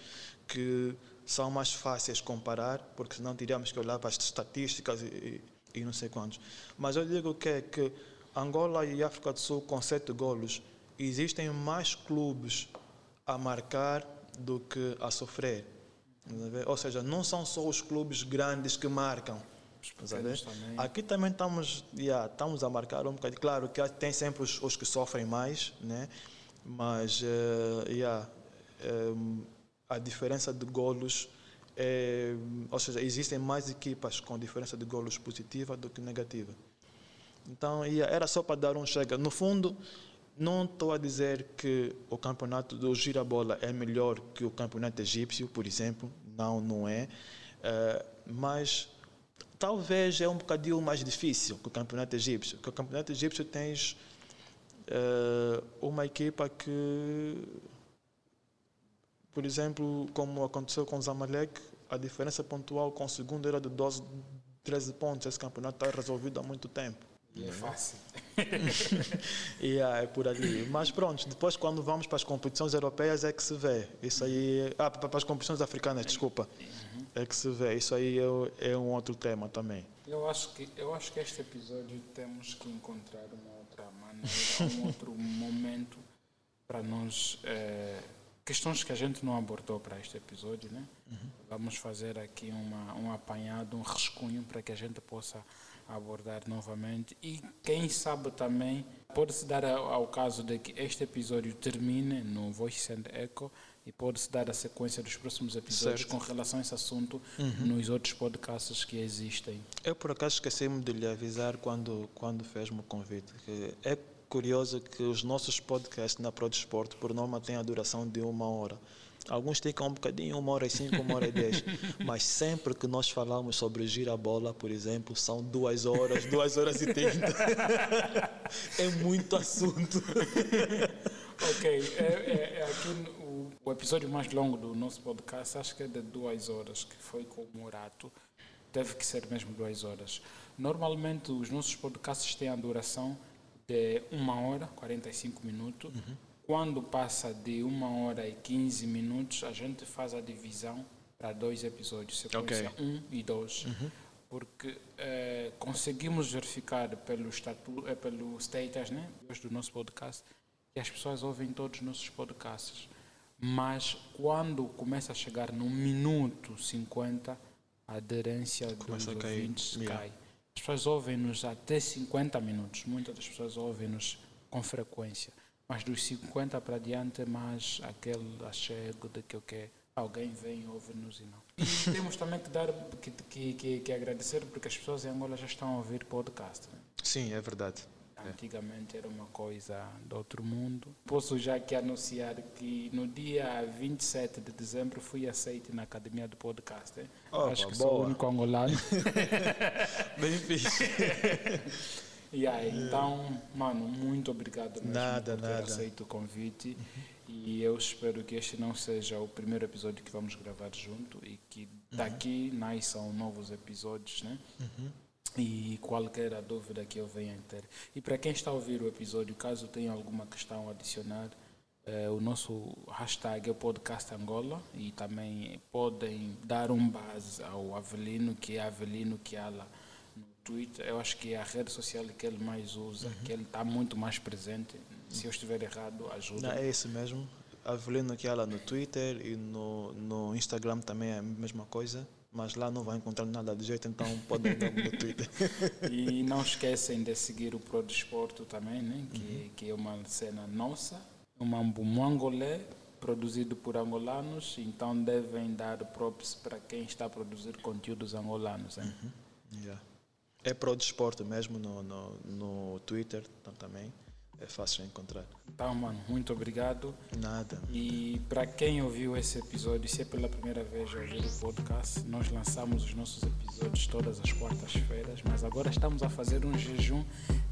que são mais fáceis de comparar, porque senão teríamos que olhar para as estatísticas e, e não sei quantos. Mas eu digo que, é que Angola e África do Sul, com sete golos, existem mais clubes a marcar do que a sofrer. Ou seja, não são só os clubes grandes que marcam. Também. Aqui também estamos, yeah, estamos a marcar um bocadinho. Claro que tem sempre os, os que sofrem mais, né? mas uh, yeah, um, a diferença de golos é, ou seja, existem mais equipas com diferença de golos positiva do que negativa. Então, era só para dar um chega. No fundo, não estou a dizer que o campeonato do girabola é melhor que o campeonato egípcio, por exemplo. Não, não é. é mas talvez é um bocadinho mais difícil que o campeonato egípcio. Porque o campeonato egípcio tens é, uma equipa que por exemplo, como aconteceu com o Zamalek, a diferença pontual com o segundo era de 12, 13 pontos. Esse campeonato está resolvido há muito tempo. E é fácil. e yeah, é por ali. Mas pronto, depois quando vamos para as competições europeias é que se vê. Isso aí. Ah, para as competições africanas, desculpa. É que se vê. Isso aí é, é um outro tema também. Eu acho que eu acho que este episódio temos que encontrar uma outra maneira, um outro momento para nós. Eh, questões que a gente não abordou para este episódio, né? Uhum. Vamos fazer aqui uma, um apanhado, um rascunho para que a gente possa abordar novamente e quem sabe também pode-se dar ao caso de que este episódio termine no Voice and Echo e pode-se dar a sequência dos próximos episódios certo. com relação a esse assunto uhum. nos outros podcasts que existem. Eu por acaso esqueci-me de lhe avisar quando, quando fez-me o convite. Que é curioso que os nossos podcasts na Prodesporto, por norma, têm a duração de uma hora. Alguns ficam um bocadinho, uma hora e cinco, uma hora e dez. Mas sempre que nós falamos sobre gira bola, por exemplo, são duas horas, duas horas e trinta. é muito assunto. ok, é, é, é aqui o, o, episódio mais longo do nosso podcast, acho que é de duas horas, que foi com o Morato. Deve que ser mesmo duas horas. Normalmente os nossos podcasts têm a duração de uma hora, 45 minutos. Uhum quando passa de uma hora e 15 minutos, a gente faz a divisão para dois episódios, sequência 1 okay. um e 2. Uhum. Porque eh, conseguimos verificar pelo, estatu, eh, pelo status né, do nosso podcast que as pessoas ouvem todos os nossos podcasts. Mas quando começa a chegar no minuto 50, a aderência Começa dos ouvintes yeah. cai. As pessoas ouvem-nos até 50 minutos. Muitas das pessoas ouvem-nos com frequência. Mas dos 50 para diante, mais aquele achego de que, okay, alguém vem ouve-nos e não. E temos também que dar, que, que, que, que, agradecer porque as pessoas em Angola já estão a ouvir podcast. Né? Sim, é verdade. Antigamente era uma coisa do outro mundo. Posso já aqui anunciar que no dia 27 de dezembro fui aceito na Academia do Podcast. Opa, Acho que boa. sou o único angolano. Bem fixe. Yeah, então, mano, muito obrigado mesmo nada, por ter nada. aceito o convite. E eu espero que este não seja o primeiro episódio que vamos gravar junto e que daqui uhum. nasçam novos episódios, né? Uhum. E qualquer dúvida que eu venha ter. E para quem está a ouvir o episódio, caso tenha alguma questão a adicionar, eh, o nosso hashtag é podcast Angola e também podem dar um base ao Avelino, que é Avelino Kiala Twitter, eu acho que é a rede social que ele mais usa, uhum. que ele está muito mais presente. Se eu estiver errado, ajuda. Não, é isso mesmo. Avelino que ela no Twitter e no, no Instagram também é a mesma coisa, mas lá não vai encontrar nada de jeito, então podem ir no Twitter. e não esquecem de seguir o Pro Desporto também, né? que, uhum. que é uma cena nossa, um mambo angolé, produzido por angolanos, então devem dar props para quem está a produzir conteúdos angolanos. Né? Uhum. Yeah. É para o desporto mesmo no, no, no Twitter então, também. É fácil encontrar. Então, mano, muito obrigado. Nada. E para quem ouviu esse episódio, se é pela primeira vez a ouvir o podcast, nós lançamos os nossos episódios todas as quartas-feiras, mas agora estamos a fazer um jejum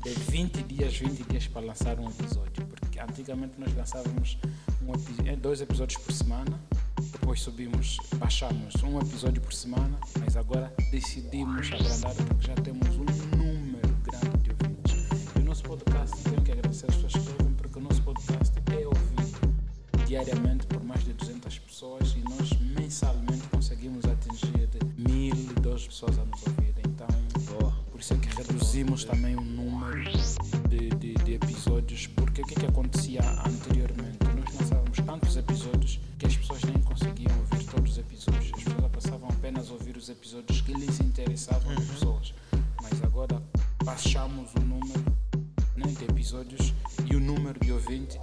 de 20 dias, 20 dias para lançar um episódio. Porque antigamente nós lançávamos um, dois episódios por semana depois subimos, baixamos um episódio por semana, mas agora decidimos abrandar porque já temos um diariamente por mais de 200 pessoas e nós mensalmente conseguimos atingir mil duas pessoas a nos ouvir. Então, por isso é que reduzimos também o número de, de, de episódios, porque o que, é que acontecia anteriormente? Nós lançávamos tantos episódios que as pessoas nem conseguiam ouvir todos os episódios. As pessoas passavam apenas a ouvir os episódios que lhes interessavam as uhum. pessoas. Mas agora baixamos o número né, de episódios e o número de ouvintes